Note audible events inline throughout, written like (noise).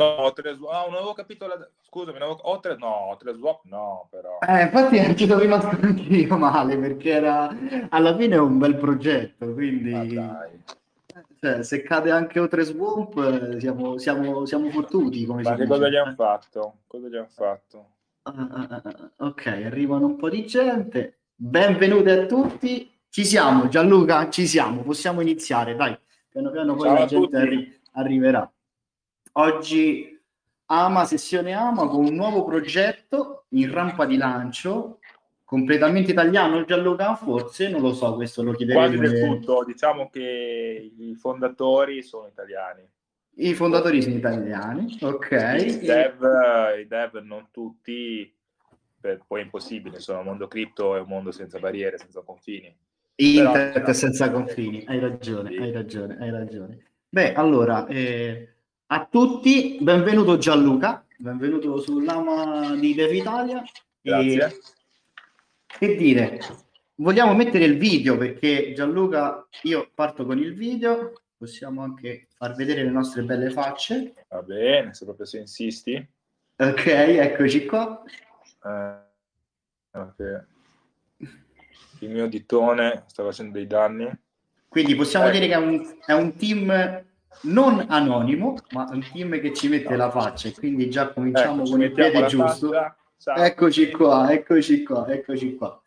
No, ho tre swap. Ah, non avevo capito. La... Scusami, non avevo... ho tre... no, ho tre swap, no, però. Eh, infatti (laughs) ci sono rimasto anche io male perché era alla fine è un bel progetto, quindi cioè, se cade anche o3 swamp eh, siamo, siamo, siamo fottuti. Come Ma si cosa gli hanno fatto? Cosa gli hanno fatto? Ah, ah, ah, ah. ok, arrivano un po' di gente. Benvenuti a tutti. Ci siamo, Gianluca, ci siamo. Possiamo iniziare, dai. Piano piano poi Ciao la gente arri- arriverà. Oggi Ama, sessione Ama, con un nuovo progetto in rampa di lancio, completamente italiano, Gianluca? Forse, non lo so, questo lo Quasi chiederemo. del tutto. Diciamo che i fondatori sono italiani. I fondatori sono italiani, ok. I dev, i dev non tutti, poi è impossibile, insomma, il mondo cripto è un mondo senza barriere, senza confini. Internet Però- senza confini, hai ragione, Sì. hai ragione, hai ragione. Beh, allora, eh, a tutti, benvenuto Gianluca, benvenuto sull'Ama di Dev Italia. Grazie. E, che dire, vogliamo mettere il video perché Gianluca, io parto con il video, possiamo anche far vedere le nostre belle facce. Va bene, se proprio se insisti. Ok, eccoci qua. Eh, ok. Il mio ditone sta facendo dei danni. Quindi possiamo Ecco. dire che è un, è un team non anonimo, ma un team che ci mette la faccia e quindi già cominciamo Ecco, con il piede giusto. Eccoci qua, eccoci qua, eccoci qua.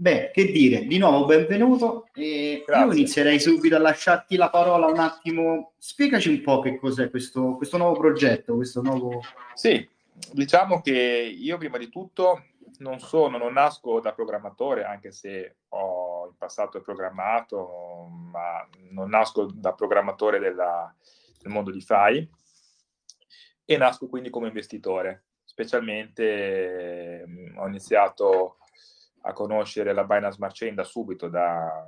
Beh, che dire, di nuovo benvenuto e io Grazie. inizierei subito a lasciarti la parola un attimo. Spiegaci un po' che cos'è questo, questo nuovo progetto, questo nuovo... Sì, diciamo che io prima di tutto non sono, non nasco da programmatore, anche se ho in passato programmato, ma non nasco da programmatore della- del mondo di FI e nasco quindi come investitore. Specialmente eh, ho iniziato a conoscere la Binance Smart Chain da subito, da,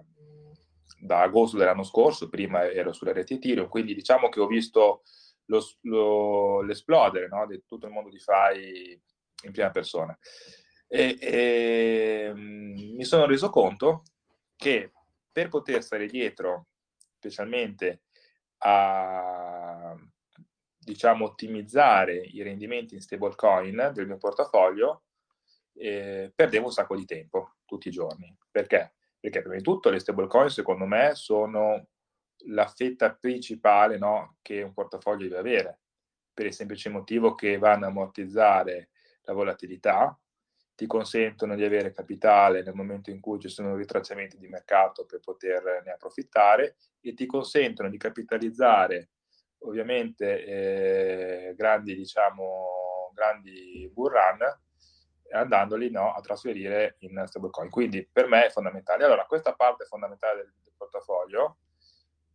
da agosto dell'anno scorso, prima ero sulle reti Ethereum, quindi diciamo che ho visto lo- lo- l'esplodere no, di tutto il mondo di FI in prima persona. E, e, mm, mi sono reso conto che per poter stare dietro, specialmente a diciamo ottimizzare i rendimenti in stablecoin del mio portafoglio, eh, perdevo un sacco di tempo tutti i giorni. Perché? Perché prima di tutto le stablecoin secondo me sono la fetta principale no, che un portafoglio deve avere, per il semplice motivo che vanno a ammortizzare la volatilità, ti consentono di avere capitale nel momento in cui ci sono ritracciamenti di mercato per poterne approfittare e ti consentono di capitalizzare ovviamente eh, grandi, diciamo, grandi bull run andandoli no, a trasferire in stablecoin. Quindi per me è fondamentale. Allora, questa parte fondamentale del, del portafoglio,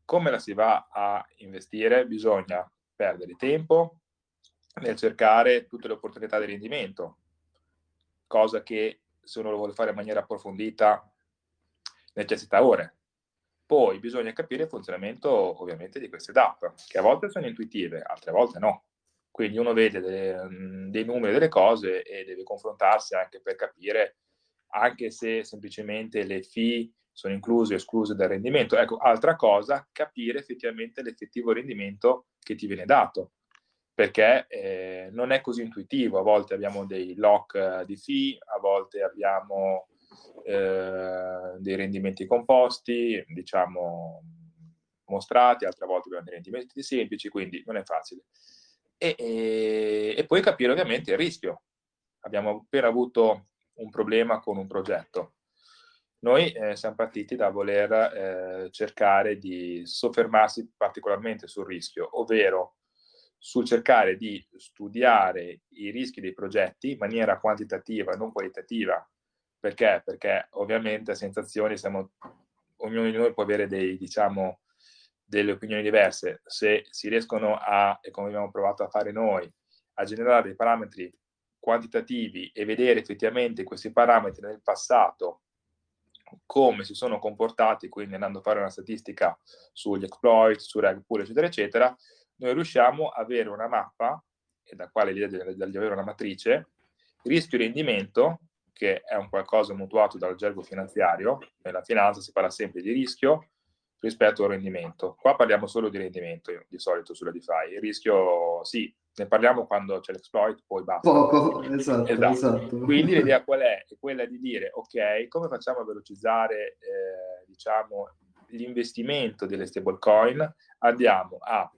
come la si va a investire? Bisogna perdere tempo nel cercare tutte le opportunità di rendimento, cosa che se uno lo vuole fare in maniera approfondita necessita ore. Poi bisogna capire il funzionamento ovviamente di queste DApp, che a volte sono intuitive, altre volte no. Quindi uno vede delle, dei numeri, delle cose e deve confrontarsi anche per capire, anche se semplicemente le fee sono incluse o escluse dal rendimento. Ecco, altra cosa, capire effettivamente l'effettivo rendimento che ti viene dato, perché eh, non è così intuitivo. A volte abbiamo dei lock eh, di fee, a volte abbiamo eh, dei rendimenti composti, diciamo, mostrati, altre volte abbiamo dei rendimenti semplici, quindi non è facile. E, e, e poi capire ovviamente il rischio. Abbiamo appena avuto un problema con un progetto. Noi eh, siamo partiti da voler eh, cercare di soffermarsi particolarmente sul rischio, ovvero sul cercare di studiare i rischi dei progetti in maniera quantitativa non qualitativa. Perché? Perché ovviamente a sensazioni siamo, ognuno di noi può avere dei, diciamo, delle opinioni diverse. Se si riescono a, e come abbiamo provato a fare noi, a generare dei parametri quantitativi e vedere effettivamente questi parametri nel passato come si sono comportati, quindi andando a fare una statistica sugli exploit, su reg pool, eccetera, eccetera, noi riusciamo a avere una mappa, e da quale l'idea di, di avere una matrice, rischio-rendimento, che è un qualcosa mutuato dal gergo finanziario, nella finanza si parla sempre di rischio rispetto al rendimento. Qua parliamo solo di rendimento, di solito sulla DeFi. Il rischio, sì, ne parliamo quando c'è l'exploit, poi basta. Poco, esatto, esatto. esatto. Quindi (laughs) l'idea qual è? È quella di dire, ok, come facciamo a velocizzare, eh, diciamo, l'investimento delle stablecoin? Andiamo a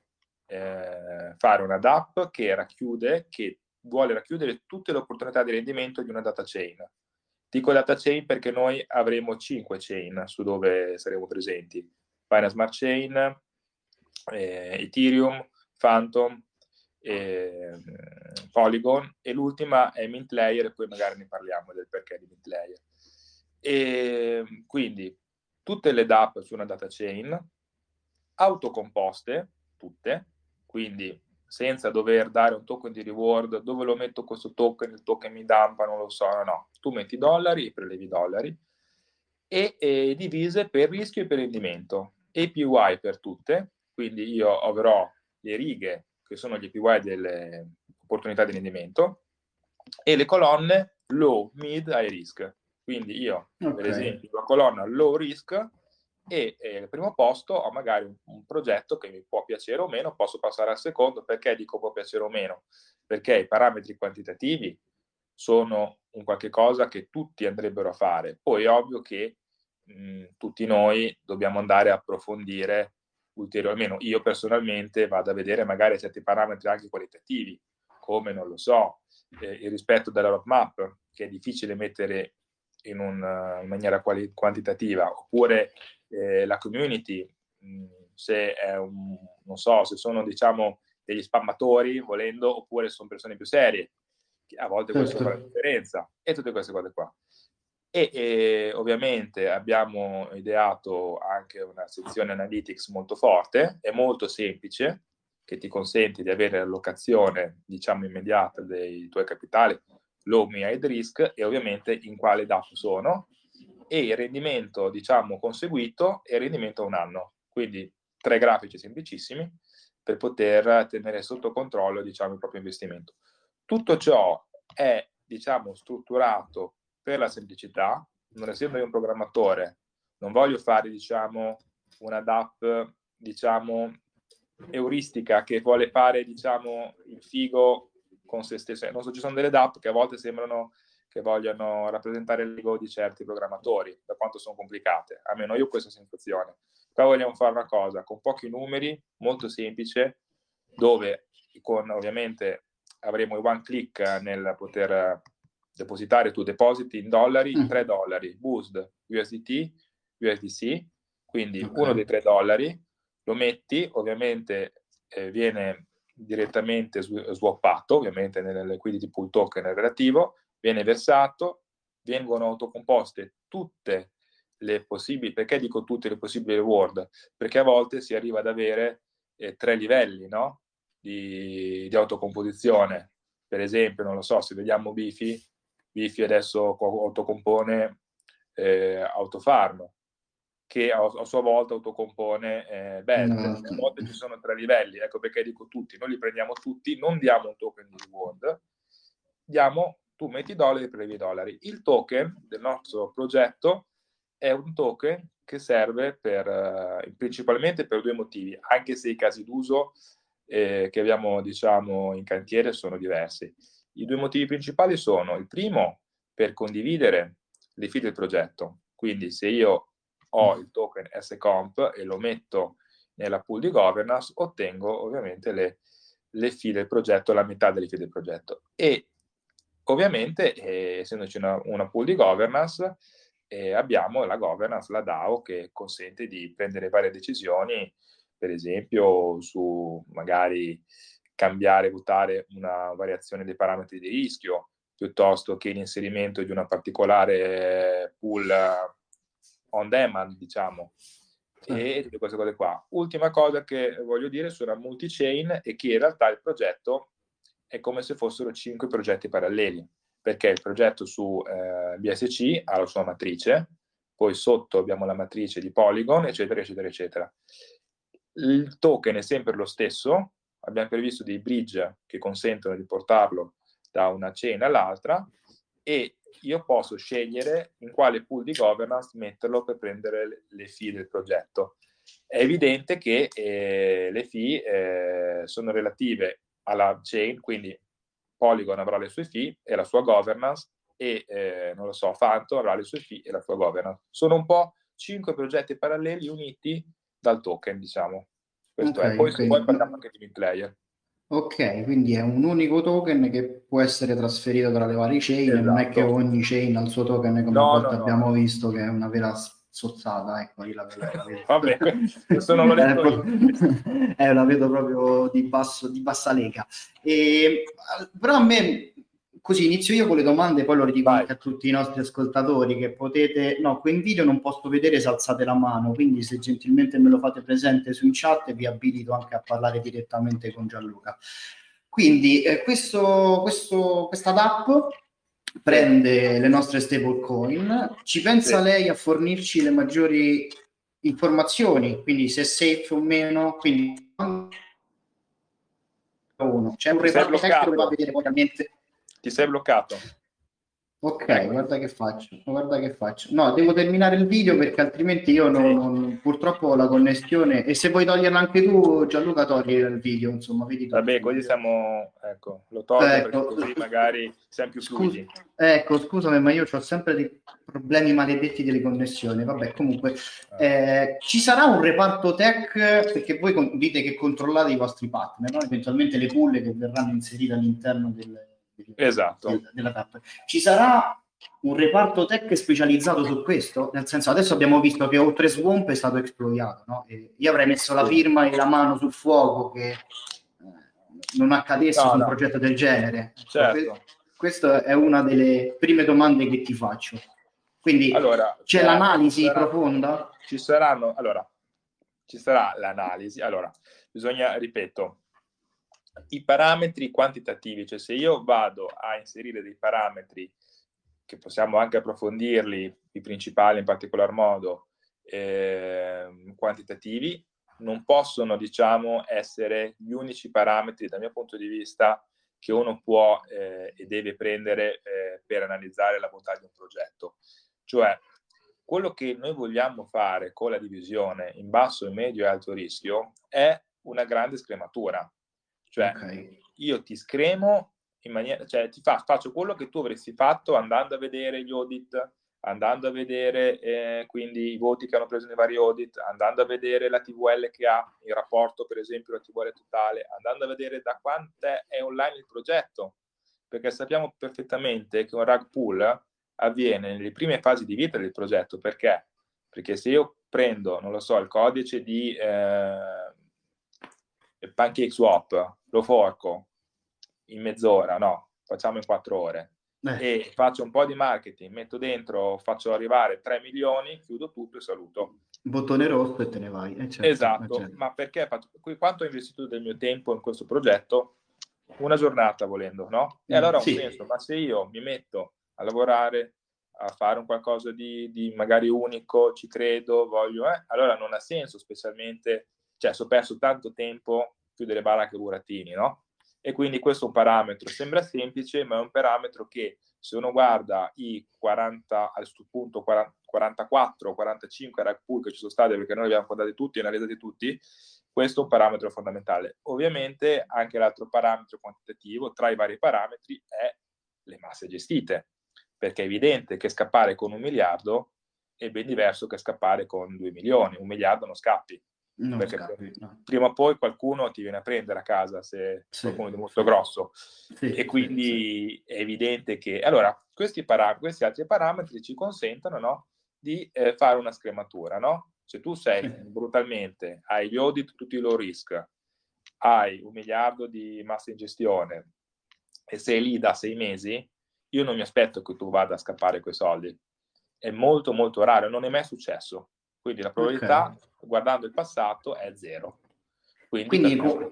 eh, fare una DApp che racchiude, che vuole racchiudere tutte le opportunità di rendimento di una data chain. Dico data chain perché noi avremo 5 chain su dove saremo presenti. Binance Smart Chain, eh, Ethereum, Phantom, eh, Polygon e l'ultima è Mint Layer e poi magari ne parliamo del perché di Mint Layer. E quindi tutte le DApp su una data chain autocomposte, tutte, quindi senza dover dare un token di reward, dove lo metto questo token, il token mi dampa, non lo so, no, no. Tu metti dollari, prelevi dollari, e, e divise per rischio e per rendimento. APY per tutte, quindi io avrò le righe che sono gli APY delle opportunità di rendimento e le colonne low, mid, high risk. Quindi io, okay. per esempio, la colonna low risk e eh, al primo posto ho magari un, un, progetto che mi può piacere o meno, posso passare al secondo, perché dico può piacere o meno? Perché i parametri quantitativi sono un qualche cosa che tutti andrebbero a fare. Poi è ovvio che mh, tutti noi dobbiamo andare a approfondire ulteriormente. Io personalmente vado a vedere magari certi parametri anche qualitativi, come, non lo so, eh, il rispetto della roadmap, che è difficile mettere in, un, in maniera quali- quantitativa, oppure eh, la community, mh, se è un, non so, se sono diciamo degli spammatori volendo, oppure sono persone più serie, a volte certo. questo fa la differenza, e tutte queste cose qua. E, e, ovviamente abbiamo ideato anche una sezione analytics molto forte e molto semplice che ti consente di avere l'allocazione diciamo immediata dei tuoi capitali low, high risk e ovviamente in quale dato sono e il rendimento diciamo conseguito e il rendimento a un anno. Quindi tre grafici semplicissimi per poter tenere sotto controllo diciamo il proprio investimento. Tutto ciò è diciamo strutturato per la semplicità, non essendo io un programmatore, non voglio fare, diciamo, una DAP, diciamo, euristica che vuole fare, diciamo, il figo con se stesso. Non so, ci sono delle DAP che a volte sembrano che vogliono rappresentare l'ego di certi programmatori, da quanto sono complicate. Almeno io ho questa sensazione. Qua vogliamo fare una cosa con pochi numeri, molto semplice, dove con ovviamente avremo il one click nel poter depositare tu depositi in dollari, mm. 3 dollari, BUSD, USDT, USDC, quindi okay. uno dei 3 dollari, lo metti, ovviamente eh, viene direttamente swappato, ovviamente nel liquidity pool token relativo, viene versato, vengono autocomposte tutte le possibili, perché dico tutte le possibili reward? Perché a volte si arriva ad avere eh, tre livelli no? di, di autocomposizione. Per esempio, non lo so, se vediamo Bifi, Bifi adesso autocompone eh, Autofarm, che a, a, sua volta autocompone eh, Belt. No. A volte ci sono tre livelli, ecco perché dico tutti, noi li prendiamo tutti, non diamo un token di reward, diamo, tu metti dollari e previ dollari. Il token del nostro progetto è un token che serve per, eh, principalmente per due motivi, anche se i casi d'uso eh, che abbiamo diciamo, in cantiere sono diversi. I due motivi principali sono il primo per condividere le file del progetto, quindi se io ho mm. il token SComp e lo metto nella pool di governance, ottengo ovviamente le, le file del progetto, la metà delle file del progetto. E ovviamente, eh, essendoci una, una, pool di governance, eh, abbiamo la governance, la DAO, che consente di prendere varie decisioni, per esempio su magari cambiare, votare una variazione dei parametri di rischio piuttosto che l'inserimento di una particolare pool on demand, diciamo, e tutte queste cose qua. Ultima cosa che voglio dire sulla multi-chain è che in realtà il progetto è come se fossero cinque progetti paralleli, perché il progetto su eh, BSC ha la sua matrice, poi sotto abbiamo la matrice di Polygon, eccetera, eccetera, eccetera. Il token è sempre lo stesso, abbiamo previsto dei bridge che consentono di portarlo da una chain all'altra e io posso scegliere in quale pool di governance metterlo per prendere le fee del progetto. È evidente che eh, le fee eh, sono relative alla chain, quindi Polygon avrà le sue fee e la sua governance e, eh, non lo so, Phantom avrà le sue fee e la sua governance. Sono un po' cinque progetti paralleli uniti dal token, diciamo. Questo okay, è. Poi, okay. poi parliamo anche di mid-player. Ok, quindi è un unico token che può essere trasferito tra le varie chain, esatto. non è che esatto. ogni chain ha il suo token come no, no, abbiamo no. visto che è una vera sozzata, ecco, io la vedo. La vedo. Vabbè, (laughs) questo non lo leggo (laughs) eh, la vedo proprio di, basso, di bassa lega. E, però a me Così inizio io con le domande, poi lo ridico anche a tutti i nostri ascoltatori che potete, no, qui in video non posso vedere se alzate la mano, quindi se gentilmente me lo fate presente su in chat vi abilito anche a parlare direttamente con Gianluca. Quindi eh, questo, questo, questa DAP prende le nostre stablecoin, ci pensa sì. lei a fornirci le maggiori informazioni, quindi se è safe o meno, quindi uno. C'è un reparto che va a vedere realmente ti sei bloccato. Ok, guarda che faccio, guarda che faccio. No, devo terminare il video perché altrimenti io non, non, purtroppo ho la connessione e se vuoi toglierla anche tu Gianluca togli il video, insomma, vedi Vabbè, così siamo, ecco, lo tolgo ecco. così magari siamo più fluidi. Scusa, ecco, scusami, ma io ho sempre dei problemi maledetti delle connessioni. Vabbè, comunque, ah. eh, ci sarà un reparto tech perché voi dite che controllate i vostri partner, no? eventualmente le pull che verranno inserite all'interno del esatto. della TAP. Ci sarà un reparto tech specializzato su questo? Nel senso, adesso abbiamo visto che oltre Swamp è stato esplorato, no? io avrei messo la firma e la mano sul fuoco che eh, non accadesse no, su un no. progetto del genere. Certo. Questa è una delle prime domande che ti faccio. Quindi allora, c'è l'analisi sarà, profonda? Ci saranno, allora, ci sarà l'analisi. Allora, bisogna, ripeto, i parametri quantitativi, cioè se io vado a inserire dei parametri che possiamo anche approfondirli, i principali in particolar modo, eh, quantitativi, non possono, diciamo, essere gli unici parametri dal mio punto di vista che uno può eh, e deve prendere eh, per analizzare la bontà di un progetto. Cioè, quello che noi vogliamo fare con la divisione in basso, medio e alto rischio è una grande scrematura. Cioè, okay. io ti scremo in maniera, cioè ti fa, faccio quello che tu avresti fatto andando a vedere gli audit, andando a vedere eh, quindi i voti che hanno preso nei vari audit, andando a vedere la TVL che ha, il rapporto per esempio la TVL totale, andando a vedere da quanto è online il progetto, perché sappiamo perfettamente che un rug pull avviene nelle prime fasi di vita del progetto, perché? Perché se io prendo, non lo so, il codice di... Eh, pancake swap, lo forco in mezz'ora, no, facciamo in quattro ore. Eh. E faccio un po' di marketing, metto dentro, faccio arrivare 3 milioni, chiudo tutto e saluto. Bottone rosso e te ne vai. Eh certo, eh, esatto, certo. ma perché faccio, quanto ho investito del mio tempo in questo progetto? Una giornata volendo, no? E mm, allora ho sì. senso, ma se io mi metto a lavorare, a fare un qualcosa di, di magari unico, ci credo, voglio, eh, allora non ha senso, specialmente, cioè, ho perso tanto tempo chiudere baracche e burattini, no? E quindi questo è un parametro, sembra semplice, ma è un parametro che se uno guarda i 40, a questo punto 44 o 45 rack pool che ci sono stati, perché noi li abbiamo guardati tutti e analizzati tutti, questo è un parametro fondamentale. Ovviamente anche l'altro parametro quantitativo tra i vari parametri è le masse gestite, perché è evidente che scappare con un miliardo è ben diverso che scappare con 2 milioni, un miliardo non scappi, non perché scappi, no. prima o poi qualcuno ti viene a prendere a casa se sì, qualcuno è molto sì. grosso sì, e quindi è evidente che allora questi, param- questi altri parametri ci consentono no, di eh, fare una scrematura no? se tu sei brutalmente hai gli audit tutti i low risk hai un miliardo di massa in gestione e sei lì da sei mesi io non mi aspetto che tu vada a scappare quei soldi è molto molto raro non è mai successo quindi la probabilità, okay. guardando il passato, è zero. Quindi, Quindi con,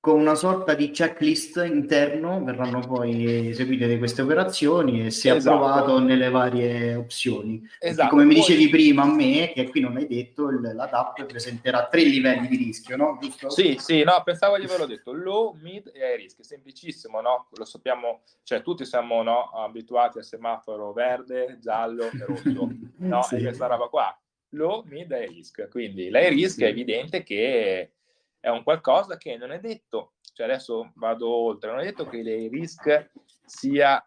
con, una sorta di checklist interno verranno poi eseguite queste operazioni e si è esatto. approvato nelle varie opzioni. Esatto. Come mi dicevi prima a me, che qui non hai detto, il, la DAP presenterà tre livelli di rischio, no? Giusto? Sì, sì, no, pensavo di averlo detto, low, mid e high risk, è semplicissimo, no? Lo sappiamo, cioè tutti siamo no, abituati al semaforo verde, giallo e rosso, (laughs) no? sì. E questa roba qua low, mid e risk. Quindi l'high risk è evidente che è un qualcosa che non è detto, cioè adesso vado oltre, non è detto che il risk sia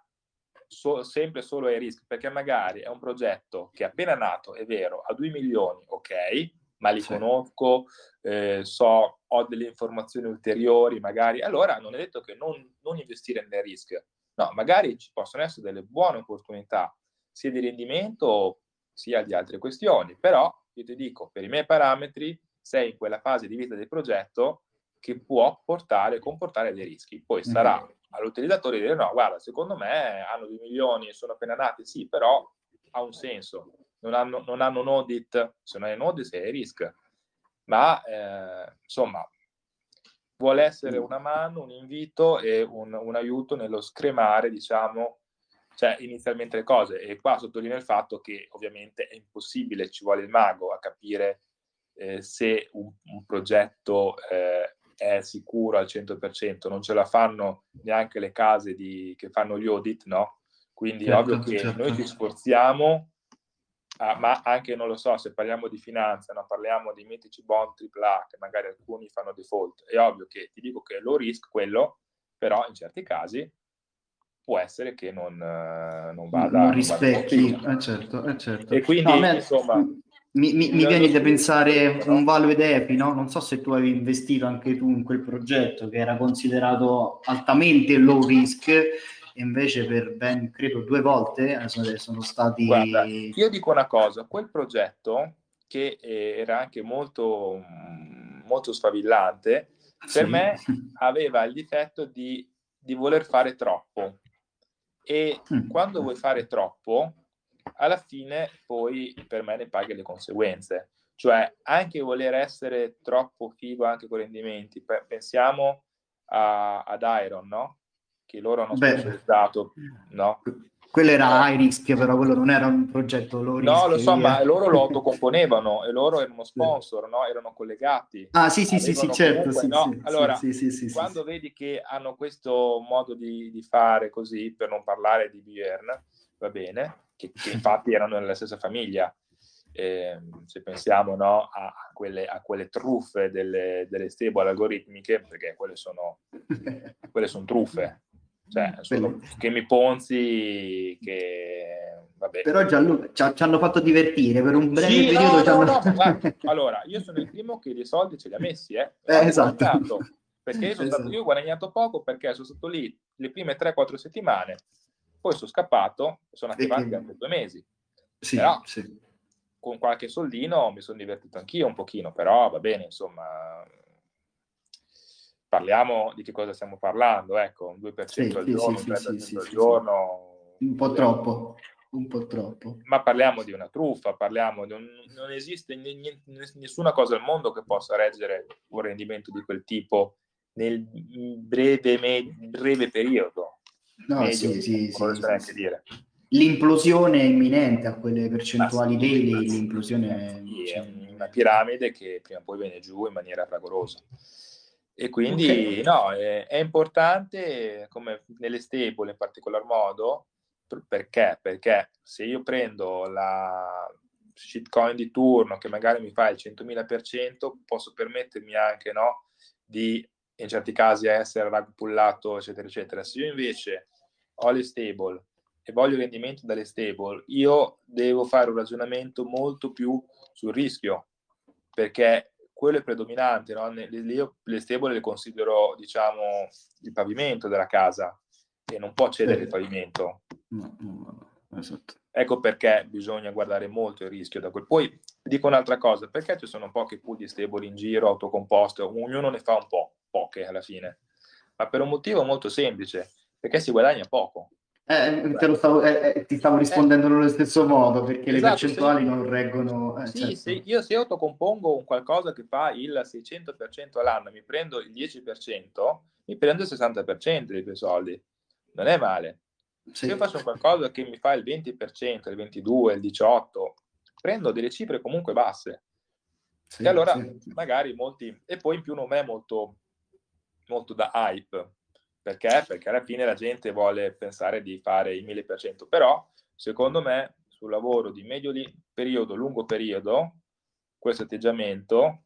so, sempre solo ai risk, perché magari è un progetto che è appena nato, è vero, a 2 milioni, ok, ma li sì. conosco, eh, so, ho delle informazioni ulteriori, magari, allora non è detto che non, non investire nel risk, no, magari ci possono essere delle buone opportunità, sia di rendimento sia di altre questioni, però io ti dico, per i miei parametri, sei in quella fase di vita del progetto che può portare, comportare dei rischi. Poi sarà mm-hmm. all'utilizzatore dire no, guarda, secondo me hanno 2 milioni e sono appena nati, sì, però ha un senso. Non hanno, non hanno un audit, se non hai un audit sei risk. Ma eh, insomma, vuole essere una mano, un invito e un, un aiuto nello scremare, diciamo, cioè inizialmente le cose. E qua sottolineo il fatto che ovviamente è impossibile, ci vuole il mago a capire eh, se un, un progetto eh, è sicuro al 100%, non ce la fanno neanche le case di, che fanno gli audit, no? Quindi certo, ovvio che certo. noi ci sforziamo, ah, ma anche, non lo so, se parliamo di finanza, no? parliamo di mitici bond AAA, che magari alcuni fanno default, è ovvio che ti dico che è low risk quello, però in certi casi può essere che non, non vada... Non rispecchi, non vada eh certo, eh certo. E quindi, no, me, insomma... Mi, mi, mi viene da pensare un value DEPI, no? Non so se tu avevi investito anche tu in quel progetto che era considerato altamente low risk e invece per ben, credo, due volte eh, sono stati... Guarda, io dico una cosa, quel progetto che era anche molto, molto sfavillante, per sì. me (laughs) aveva il difetto di, di voler fare troppo e mm. quando vuoi fare troppo, alla fine poi per me ne paghi le conseguenze. Cioè, anche voler essere troppo figo anche con i rendimenti, pensiamo a, ad Iron, no? Che loro hanno Beh, specializzato, no? Quello era high risk, però quello non era un progetto risk. No, lo so, ma loro lo (laughs) autocomponevano e loro erano sponsor, no? Erano collegati. Ah, sì, sì, sì, sì, certo. Sì, no? sì, allora, sì, sì, quando vedi che hanno questo modo di, di, fare così, per non parlare di Biern, va bene, che, che infatti erano nella stessa famiglia, eh, se pensiamo no, a, a, quelle, a, quelle, truffe delle, delle stable algoritmiche, perché quelle sono, (laughs) quelle sono truffe, cioè, sono che mi ponzi che vabbè. Però Gianluca ci, ci, hanno fatto divertire per un breve sì, periodo. No, no, no, guarda, (laughs) allora, io sono il primo che i soldi ce li ha messi, eh. eh esatto. Perché io, esatto. stato, io, ho guadagnato poco perché sono stato lì le prime 3-4 settimane, poi sono scappato e sono attivato anche due mesi. Sì, però, sì. con qualche soldino mi sono divertito anch'io un pochino, però va bene, insomma, parliamo di che cosa stiamo parlando, ecco, un 2% sì, al giorno, sì, un 3% sì, al giorno. Un po' troppo, un po' troppo. Ma parliamo di una truffa, parliamo di un, non esiste niente, nessuna cosa al mondo che possa reggere un rendimento di quel tipo nel breve, me, breve periodo. No, medio, sì, sì, sì, dire. L'implosione è imminente a quelle percentuali ah, daily, l'implosione è, cioè... una piramide che prima o poi viene giù in maniera fragorosa. E quindi okay. no, è, è, importante, come nelle stable in particolar modo, perché? Perché se io prendo la shitcoin di turno che magari mi fa il 100.000%, posso permettermi anche no, di in certi casi essere ragpullato, eccetera, eccetera. Se io invece ho le stable e voglio rendimento dalle stable, io devo fare un ragionamento molto più sul rischio, perché quello è predominante, no? io le stable le considero, diciamo, il pavimento della casa e non può cedere il pavimento. No, no, no, esatto. Ecco perché bisogna guardare molto il rischio da quel. Poi dico un'altra cosa, perché ci sono pochi pool di stable in giro, autocomposte, ognuno ne fa un po', poche alla fine, ma per un motivo molto semplice, perché si guadagna poco. Eh, stavo, eh, eh, ti stavo eh. rispondendo eh, nello stesso modo perché esatto, le percentuali se, non reggono. Eh, sì, certo. se io se autocompongo un qualcosa che fa il 600% all'anno, mi prendo il 10%, mi prendo il 60% dei tuoi soldi. Non è male. Sì. Se io faccio qualcosa che mi fa il 20%, il 22%, il 18%, prendo delle cifre comunque basse. Sì, e allora sì. magari molti... E poi in più non è molto, molto da hype perché? Perché alla fine la gente vuole pensare di fare il 1000%, però secondo me sul lavoro di medio periodo, lungo periodo, questo atteggiamento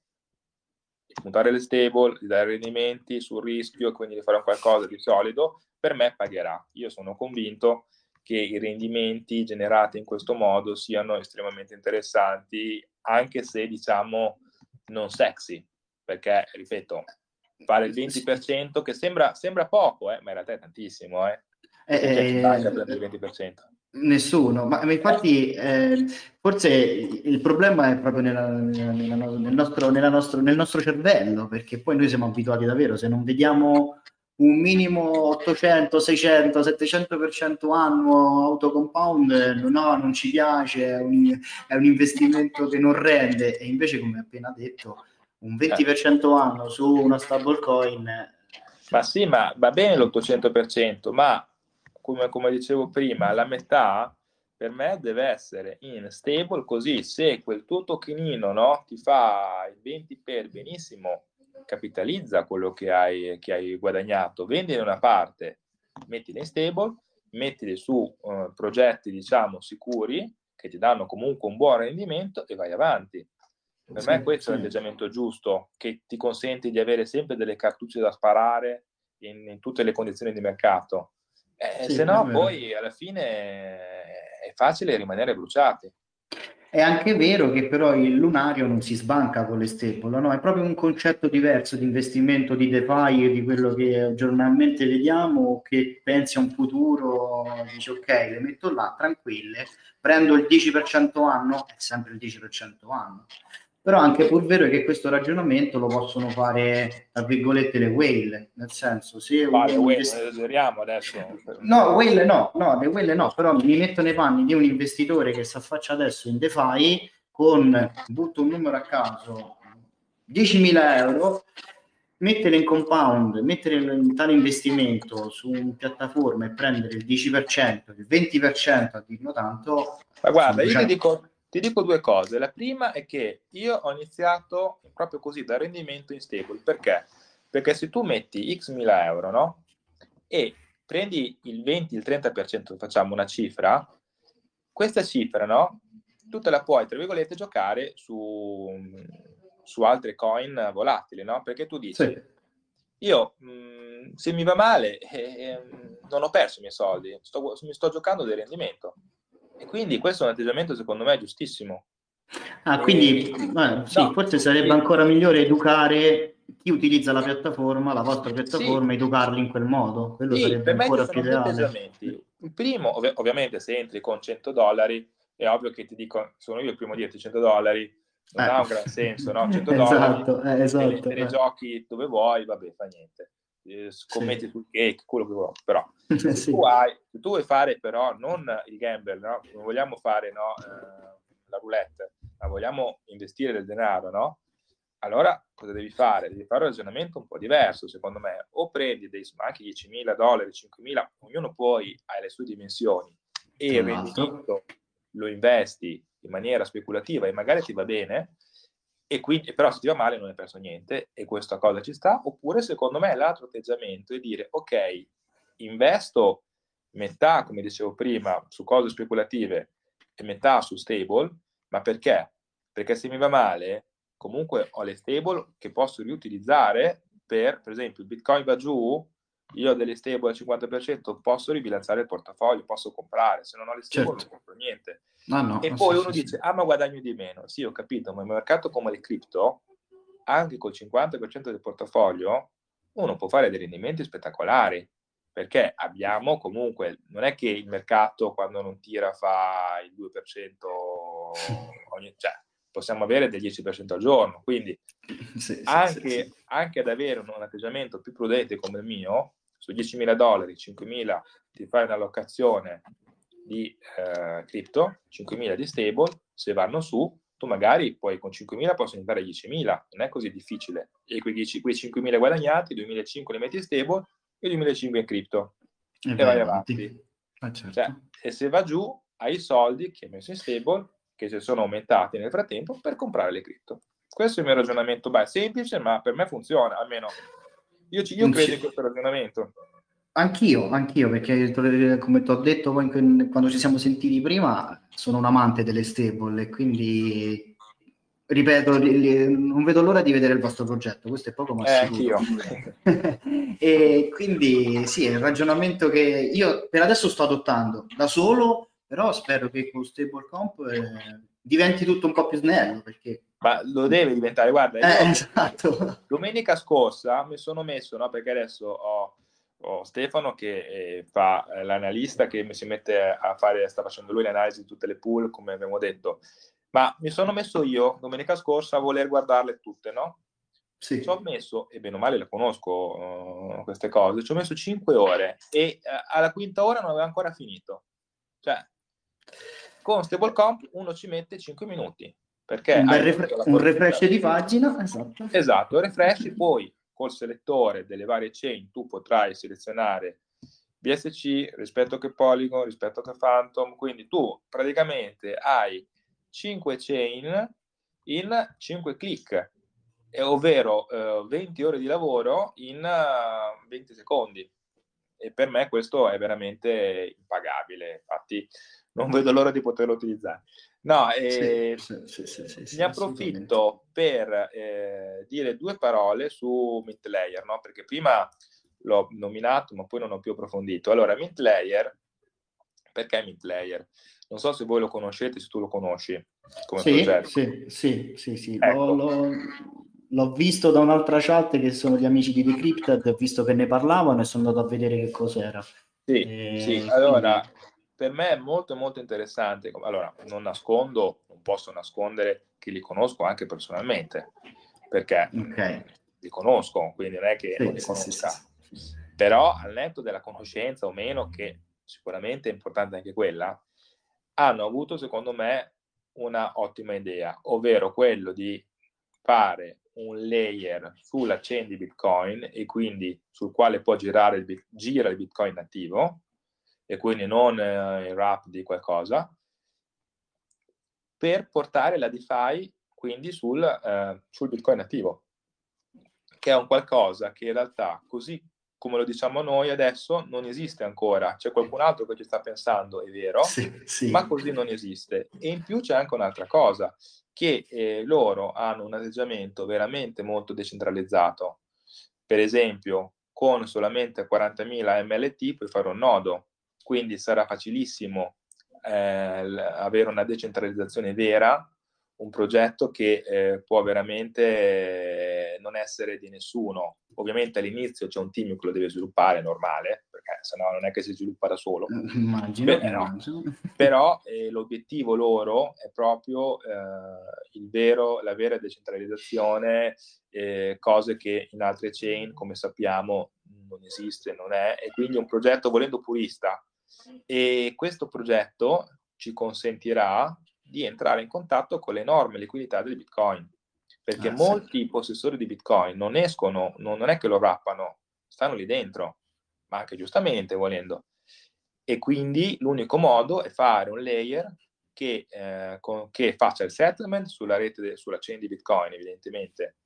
di puntare le stable, di dare rendimenti sul rischio e quindi di fare qualcosa di solido, per me pagherà. Io sono convinto che i rendimenti generati in questo modo siano estremamente interessanti, anche se diciamo non sexy, perché ripeto, fare il 20% che sembra, sembra poco, eh, ma in realtà è tantissimo. Eh. Eh, eh, il 20%. Nessuno, ma, ma infatti eh, forse il problema è proprio nella, nella, nel, nostro, nella nostro, nel nostro cervello, perché poi noi siamo abituati davvero, se non vediamo un minimo 800, 600, 700% annuo autocompound, no, non ci piace, è un, è un investimento che non rende e invece come appena detto un 20% anno su una stablecoin ma sì, ma va bene l'800%, ma come, come dicevo prima, la metà per me deve essere in stable, così se quel tuo tokenino no, ti fa il 20 per benissimo, capitalizza quello che hai, che hai guadagnato, vendi una parte, mettili in stable, mettili su uh, progetti diciamo sicuri che ti danno comunque un buon rendimento e vai avanti. Per me questo è l'atteggiamento giusto che ti consente di avere sempre delle cartucce da sparare in, in tutte le condizioni di mercato. Eh, sì, se no, poi alla fine è facile rimanere bruciati. È anche vero che però il lunario non si sbanca con le stable, no? È proprio un concetto diverso di investimento di DeFi e di quello che giornalmente vediamo, che pensi a un futuro, dici ok, le metto là, tranquille, prendo il 10% anno, è sempre il 10% anno. Però anche pur vero è che questo ragionamento lo possono fare, tra virgolette, le whale, nel senso, se... Vale, un invest... esageriamo adesso. No, whale no, no, le whale no, però mi metto nei panni di un investitore che si affaccia adesso in DeFi con, butto un numero a caso, 10.000 euro, mettere in compound, mettere in tale investimento su una piattaforma e prendere il 10%, il 20% a dirlo tanto... Ma guarda, io ti dico ti dico due cose. La prima è che io ho iniziato proprio così da rendimento in stable. Perché? Perché se tu metti x mila euro, no? E prendi il 20, il 30%, facciamo una cifra, questa cifra, no? Tu te la puoi, tra virgolette, giocare su, su altre coin volatili, no? Perché tu dici, sì. io mh, mm, se mi va male (laughs) eh, ehm, non ho perso i miei soldi, sto, mi sto giocando del rendimento e quindi questo è un atteggiamento secondo me giustissimo. Ah, quindi eh, sì, no, forse sarebbe sì. ancora migliore educare chi utilizza la piattaforma, la vostra piattaforma, sì. educarli in quel modo. Quello sì, sarebbe ancora più ideale. Il primo, ov- ovviamente, se entri con 100 dollari, è ovvio che ti dico, sono io il primo a dirti 100 dollari, non eh. ha un gran senso, no? 100 (laughs) esatto, dollari, eh, esatto, te, te le giochi dove vuoi, vabbè, fa niente. Eh, scommetti sul cake, quello che vuoi, però (laughs) se, sì. tu hai, tu vuoi fare però non il gamble, no? non vogliamo fare no, eh, la roulette, ma vogliamo investire del denaro, no? Allora cosa devi fare? Devi fare un ragionamento un po' diverso, secondo me. O prendi dei anche 10.000 dollari, 5.000, ognuno poi ha le sue dimensioni e il rendimento lo investi in maniera speculativa e magari ti va bene, e quindi, però se ti va male non hai perso niente e questa cosa ci sta, oppure secondo me l'altro atteggiamento è dire ok, investo metà, come dicevo prima, su cose speculative e metà su stable, ma perché? Perché se mi va male, comunque ho le stable che posso riutilizzare per, per esempio, il Bitcoin va giù, io ho delle stable al 50%, posso ribilanciare il portafoglio, posso comprare, se non ho le stable certo. non compro niente. Ah, no, e poi sì, uno sì, dice, sì. ah ma guadagno di meno. Sì, ho capito, ma in un mercato come le cripto, anche col 50% del portafoglio, uno può fare dei rendimenti spettacolari, perché abbiamo comunque, non è che il mercato quando non tira fa il 2% (laughs) ogni, cioè possiamo avere del 10% al giorno, quindi anche, anche, ad avere un, un atteggiamento più prudente come il mio, su 10.000 dollari, 5.000 ti fai un'allocazione di eh, cripto, 5.000 di stable, se vanno su, tu magari poi con 5.000 possono diventare 10.000, non è così difficile. E quei, 10, quei 5.000 guadagnati, 2.500 li metti in stable e 2.500 in cripto. E, e vai avanti. Ah, certo. cioè, e se va giù, hai i soldi che hai messo in stable, che si sono aumentati nel frattempo, per comprare le cripto. Questo è il mio ragionamento, beh, semplice, ma per me funziona, almeno io, io credo in questo ragionamento. Anch'io, anch'io, perché come ti ho detto poi quando ci siamo sentiti prima, sono un amante delle stable e quindi ripeto, non vedo l'ora di vedere il vostro progetto, questo è poco ma eh, anch'io. (laughs) e quindi sì, è il ragionamento che io per adesso sto adottando da solo, però spero che con Stable Comp eh, diventi tutto un po' più snello perché ma lo deve diventare, guarda, eh, esatto. (laughs) domenica scorsa mi sono messo, no, perché adesso ho, ho Stefano che eh, fa eh, l'analista che mi si mette a fare, sta facendo lui l'analisi di tutte le pool, come abbiamo detto, ma mi sono messo io domenica scorsa a voler guardarle tutte, no? Sì. Ci ho messo, e bene o male le conosco uh, queste cose, ci ho messo 5 ore e uh, alla quinta ora non aveva ancora finito. Cioè, con Stablecomp uno ci mette 5 minuti. Perché un, refre- un refresh di pagina, esatto. Esatto, refresh, poi col selettore delle varie chain tu potrai selezionare BSC rispetto che Polygon, rispetto che Phantom, quindi tu praticamente hai 5 chain in 5 click, ovvero eh, 20 ore di lavoro in uh, eh, 20 secondi. E per me questo è veramente impagabile, infatti non vedo l'ora di poterlo utilizzare. No, eh, sì, sì, sì, ne approfitto per eh, dire due parole su Mint Layer, no? perché prima l'ho nominato ma poi non ho più approfondito. Allora, Mint Layer, perché Mint Layer? Non so se voi lo conoscete, se tu lo conosci come sì, progetto. Sì, sì, sì, sì. Ecco. L'ho, l'ho, visto da un'altra chat che sono gli amici di Decrypted, ho visto che ne parlavano e sono andato a vedere che cos'era. Sì, e, sì. allora per me è molto molto interessante. Allora, non nascondo, non posso nascondere che li conosco anche personalmente, perché okay. li conosco, quindi non è che sì, non li conosca. Sì, sì, Però al netto della conoscenza o meno, che sicuramente è importante anche quella, hanno avuto, secondo me, una ottima idea, ovvero quello di fare un layer sulla chain di Bitcoin e quindi sul quale può girare il, gira il Bitcoin nativo e quindi non eh, il wrap di qualcosa, per portare la DeFi quindi sul, eh, sul Bitcoin nativo, che è un qualcosa che in realtà così come lo diciamo noi adesso, non esiste ancora. C'è qualcun altro che ci sta pensando, è vero, sì, sì. ma così non esiste. E in più c'è anche un'altra cosa, che eh, loro hanno un atteggiamento veramente molto decentralizzato. Per esempio, con solamente 40.000 MLT puoi fare un nodo, quindi sarà facilissimo eh, avere una decentralizzazione vera un progetto che eh, può veramente non essere di nessuno. Ovviamente all'inizio c'è un team che lo deve sviluppare, normale, perché sennò non è che si sviluppa da solo. Eh, immagino. Beh, no. Però eh, l'obiettivo loro è proprio eh, vero, la vera decentralizzazione, eh, cose che in altre chain, come sappiamo, non esiste, non è, e quindi un progetto volendo purista. E questo progetto ci consentirà di entrare in contatto con l'enorme liquidità del Bitcoin. Perché ah, molti sì. possessori di Bitcoin non escono, non, non è che lo rappano, stanno lì dentro, ma anche giustamente volendo. E quindi l'unico modo è fare un layer che, eh, con, che faccia il settlement sulla rete, de, sulla chain di Bitcoin, evidentemente,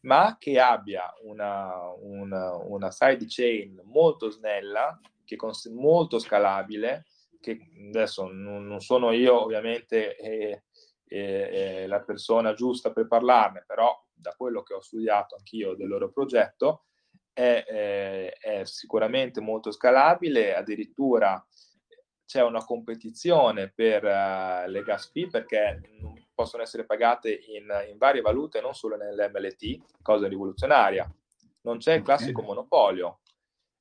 ma che abbia una, una, una side chain molto snella, che cons- molto scalabile, che adesso non, non sono io ovviamente eh, eh, la persona giusta per parlarne, però da quello che ho studiato anch'io del loro progetto è, eh, è sicuramente molto scalabile, addirittura c'è una competizione per uh, le gas fee perché possono essere pagate in, in, varie valute, non solo nell'MLT, cosa rivoluzionaria. Non c'è il classico monopolio,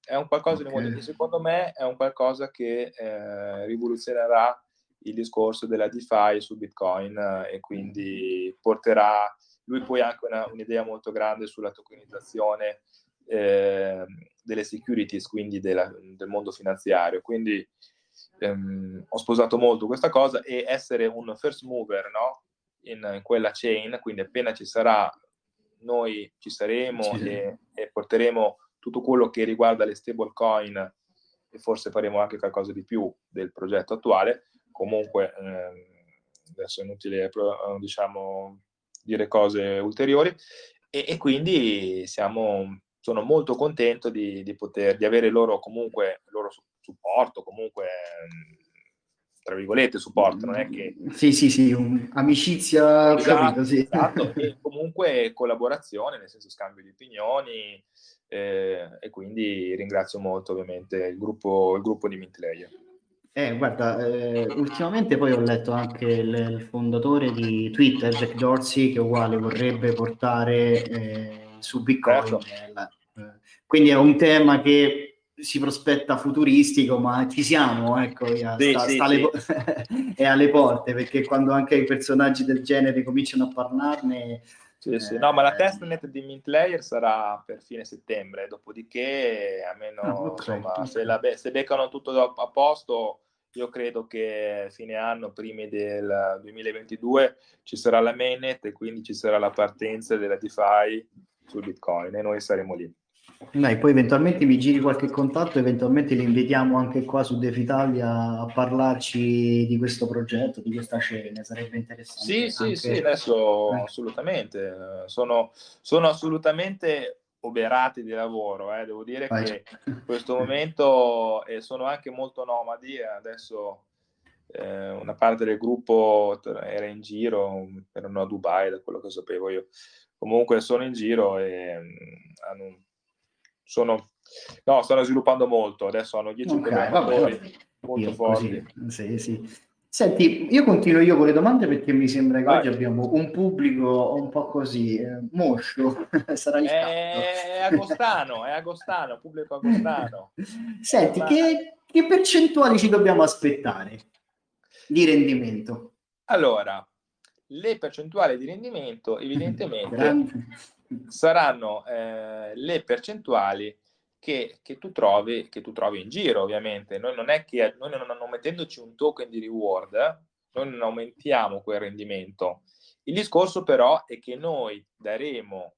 è un qualcosa okay. di molto, secondo me è un qualcosa che eh, rivoluzionerà il discorso della DeFi su Bitcoin eh, e quindi porterà lui poi anche una, un'idea molto grande sulla tokenizzazione eh, delle securities, quindi della, del mondo finanziario. Quindi ehm, ho sposato molto questa cosa e essere un first mover no? in, in, quella chain, quindi appena ci sarà, noi ci saremo sì. e, e porteremo tutto quello che riguarda le stablecoin e forse faremo anche qualcosa di più del progetto attuale. Comunque, ehm, adesso è inutile eh, diciamo, dire cose ulteriori e, e quindi siamo, sono molto contento di, di, poter, di avere loro comunque il loro supporto, comunque tra virgolette, supporto, non è che... Sì, sì, sì, un, amicizia, esatto, capito, sì. esatto, e comunque collaborazione, nel senso scambio di opinioni, eh, e quindi ringrazio molto ovviamente il gruppo, il gruppo di Mintlayer. Eh, guarda, eh, ultimamente poi ho letto anche il, il, fondatore di Twitter, Jack Dorsey, che uguale vorrebbe portare eh, su Bitcoin. Certo. Eh, quindi è un tema che si prospetta futuristico, ma ci siamo, ecco, sì, sta, sì, sta sì. Alle, (laughs) è alle porte, perché quando anche i personaggi del genere cominciano a parlarne... Sì, eh, sì. No, ma la testnet di Mint Layer sarà per fine settembre, dopodiché, almeno oh, okay, insomma, okay. Se, la, se beccano tutto a posto, io credo che fine anno, primi del 2022, ci sarà la mainnet e quindi ci sarà la partenza della DeFi sul Bitcoin e noi saremo lì. Dai, poi eventualmente mi giri qualche contatto, eventualmente li invitiamo anche qua su Devitalia a parlarci di questo progetto, di questa scena, sarebbe interessante. Sì, sì, sì, adesso eh. assolutamente, sono, sono, assolutamente oberati di lavoro, eh. devo dire Vai. che in questo (laughs) momento eh, sono anche molto nomadi, adesso eh, una parte del gruppo era in giro, erano a Dubai da quello che sapevo io, comunque sono in giro e mm, hanno sono, no, stanno sviluppando molto, adesso hanno 10 okay, vabbè, molto forti. Sì, sì. Senti, io continuo io con le domande perché mi sembra che Vai. oggi abbiamo un pubblico un po' così, eh, moscio, (laughs) sarà il È agostano, è agostano, pubblico agostano. (laughs) Senti, che, che percentuali ci dobbiamo aspettare di rendimento? Allora, le percentuali di rendimento evidentemente saranno eh, le percentuali che, che, tu trovi, che tu trovi in giro, ovviamente. Noi non è che noi non, non mettendoci un token di reward, noi non aumentiamo quel rendimento. Il discorso però è che noi daremo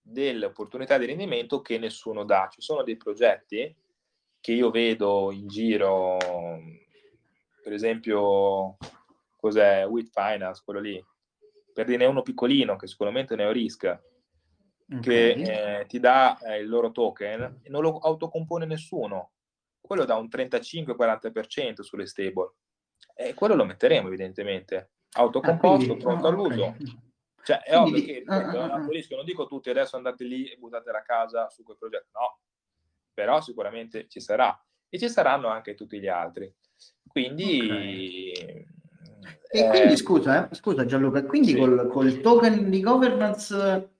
delle opportunità di rendimento che nessuno dà. Ci sono dei progetti che io vedo in giro, per esempio, cos'è With Finance, quello lì, per dirne uno piccolino che sicuramente ne ho che eh, ti dà eh, il loro token non lo autocompone nessuno. Quello dà un 35-40% sulle stable. E quello lo metteremo evidentemente. Autocomposto, ah, pronto all'uso. Okay. Cioè, è quindi, ovvio che uh, uh, uh. non dico tutti adesso andate lì e buttate la casa su quel progetto, no. Però sicuramente ci sarà. E ci saranno anche tutti gli altri. Quindi... Okay. E quindi scusa, eh, scusa Gianluca, quindi sì. col, col token di governance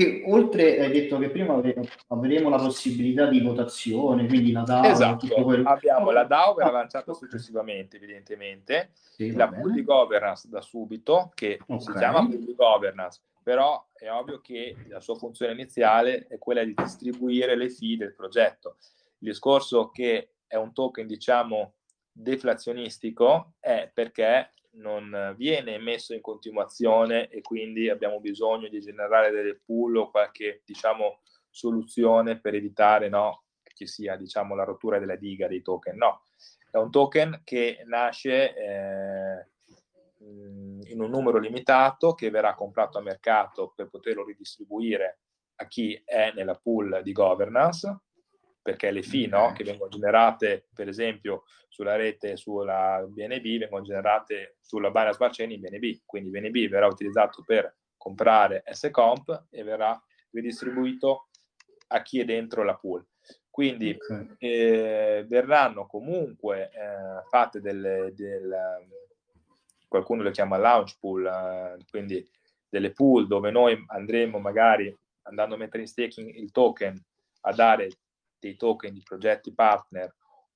che oltre hai detto che prima avremo la possibilità di votazione, quindi la DAO. Esatto, abbiamo la DAO verrà lanciata successivamente, evidentemente, sì, la di governance da subito, che okay. si chiama di governance, però è ovvio che la sua funzione iniziale è quella di distribuire le fee del progetto. Il discorso che è un token, diciamo, deflazionistico è perché non viene messo in continuazione e quindi abbiamo bisogno di generare delle pool o qualche diciamo, soluzione per evitare no, che ci sia diciamo, la rottura della diga dei token. No, è un token che nasce eh, in un numero limitato che verrà comprato a mercato per poterlo ridistribuire a chi è nella pool di governance perché le fee no, che vengono generate per esempio sulla rete sulla BNB vengono generate sulla Binance Smart Chain in BNB, quindi BNB verrà utilizzato per comprare S-Comp e verrà ridistribuito a chi è dentro la pool. Quindi okay. eh, verranno comunque eh, fatte delle, del, qualcuno le chiama launch pool, eh, quindi delle pool dove noi andremo magari andando a mettere in staking il token a dare dei token di progetti partner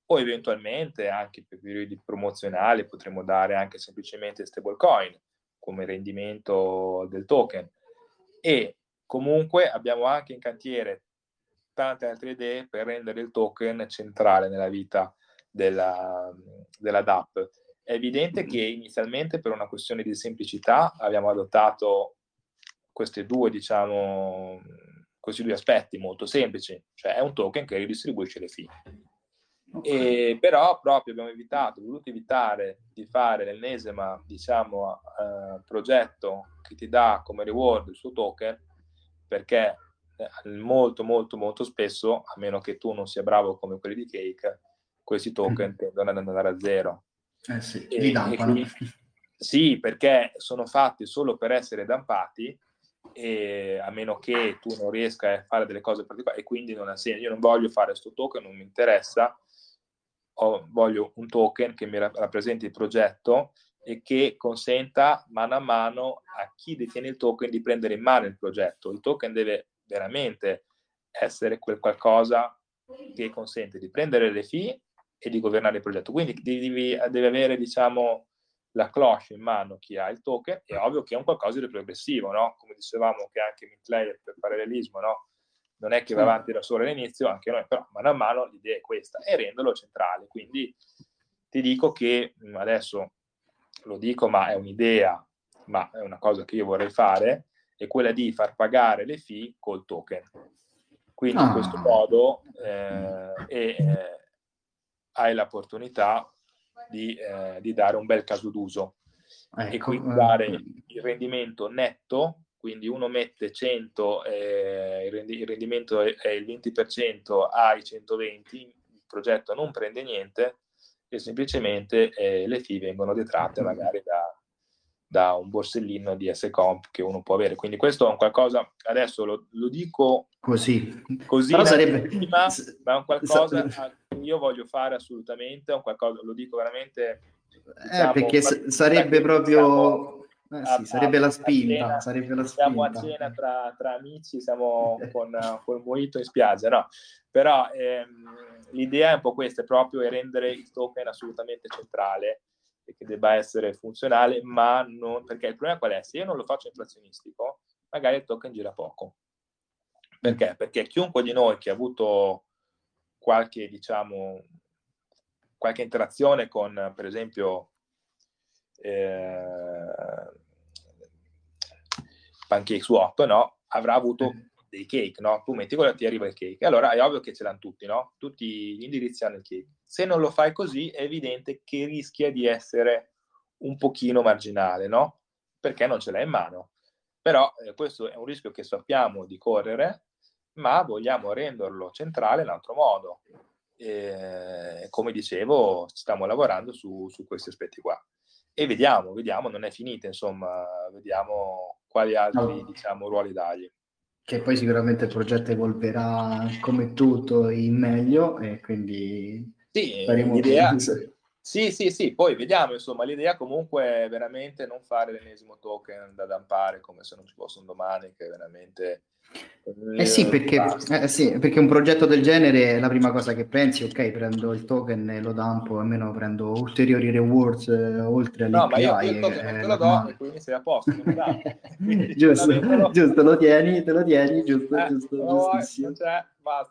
o eventualmente anche per periodi promozionali potremmo dare anche semplicemente stablecoin come rendimento del token e comunque abbiamo anche in cantiere tante altre idee per rendere il token centrale nella vita della, della DApp. È evidente che inizialmente per una questione di semplicità abbiamo adottato queste due, diciamo, questi due aspetti molto semplici, cioè è un token che ridistribuisce le fee. Okay. E, però proprio abbiamo evitato, voluto evitare di fare l'ennesima diciamo, eh, progetto che ti dà come reward il suo token perché eh, molto molto molto spesso a meno che tu non sia bravo come quelli di Cake questi token mm. tendono ad andare a zero Eh sì, e, li dampano. Quindi, sì, perché sono fatti solo per essere dampati e a meno che tu non riesca a fare delle cose particolari e quindi non ha senso. Io non voglio fare questo token, non mi interessa, Ho, voglio un token che mi rappresenti il progetto e che consenta mano a mano a chi detiene il token di prendere in mano il progetto. Il token deve veramente essere quel qualcosa che consente di prendere le fee e di governare il progetto. Quindi devi, deve avere, diciamo, la cloche in mano chi ha il token, è ovvio che è un qualcosa di progressivo, no? Come dicevamo che anche Mintlayer per parallelismo, no? Non è che va avanti da solo all'inizio, anche noi, però mano a mano l'idea è questa, e renderlo centrale. Quindi ti dico che adesso lo dico, ma è un'idea, ma è una cosa che io vorrei fare, è quella di far pagare le fee col token. Quindi ah. in questo modo eh, e, eh, hai l'opportunità di, eh, di, dare un bel caso d'uso. Ecco, e quindi eh, dare il rendimento netto, quindi uno mette 100, eh, il rendimento è il 20%, hai 120, il progetto non prende niente e semplicemente eh, le fee vengono detratte magari da, da un borsellino di S-Comp che uno può avere. Quindi questo è un qualcosa, adesso lo, lo dico così, così Però sarebbe... Prima, ma è un qualcosa che io voglio fare assolutamente, un qualcosa, lo dico veramente... Eh, diciamo, eh, perché sarebbe proprio... Eh, sì, a, sarebbe, a, la spinta, cena, sarebbe la Siamo a cena tra, tra amici, siamo con, con il mojito in spiaggia, no? Però ehm, l'idea è un po' questa, è proprio rendere il token assolutamente centrale e che debba essere funzionale, ma non, perché il problema qual è? Se io non lo faccio inflazionistico, magari il token gira poco. Perché? Perché chiunque di noi che ha avuto qualche, diciamo, qualche interazione con, per esempio, eh, Pancake Swap, no? avrà avuto dei cake, no? Tu metti quello e ti arriva il cake. Allora è ovvio che ce l'hanno tutti, no? Tutti gli indirizzi hanno il cake. Se non lo fai così è evidente che rischia di essere un pochino marginale, no? Perché non ce l'hai in mano. Però eh, questo è un rischio che sappiamo di correre, ma vogliamo renderlo centrale in altro modo. E, come dicevo, stiamo lavorando su, su questi aspetti qua. E vediamo, vediamo, non è finita, insomma, vediamo quali altri, no. diciamo, ruoli dargli che poi sicuramente il progetto evolverà come tutto in meglio e quindi sì, faremo l'idea, sì, sì, sì, poi vediamo, insomma, l'idea comunque è veramente non fare l'ennesimo token da dampare come se non ci fosse un domani, che è veramente eh sì, perché, eh sì, perché, un progetto del genere la prima cosa che pensi, ok, prendo il token e lo dampo, almeno prendo ulteriori rewards eh, oltre alle No, ma io, io il token eh, te lo do e quindi sei a posto. (laughs) giusto, vabbè, giusto, lo tieni, te lo tieni, giusto, eh, giusto, giustissimo.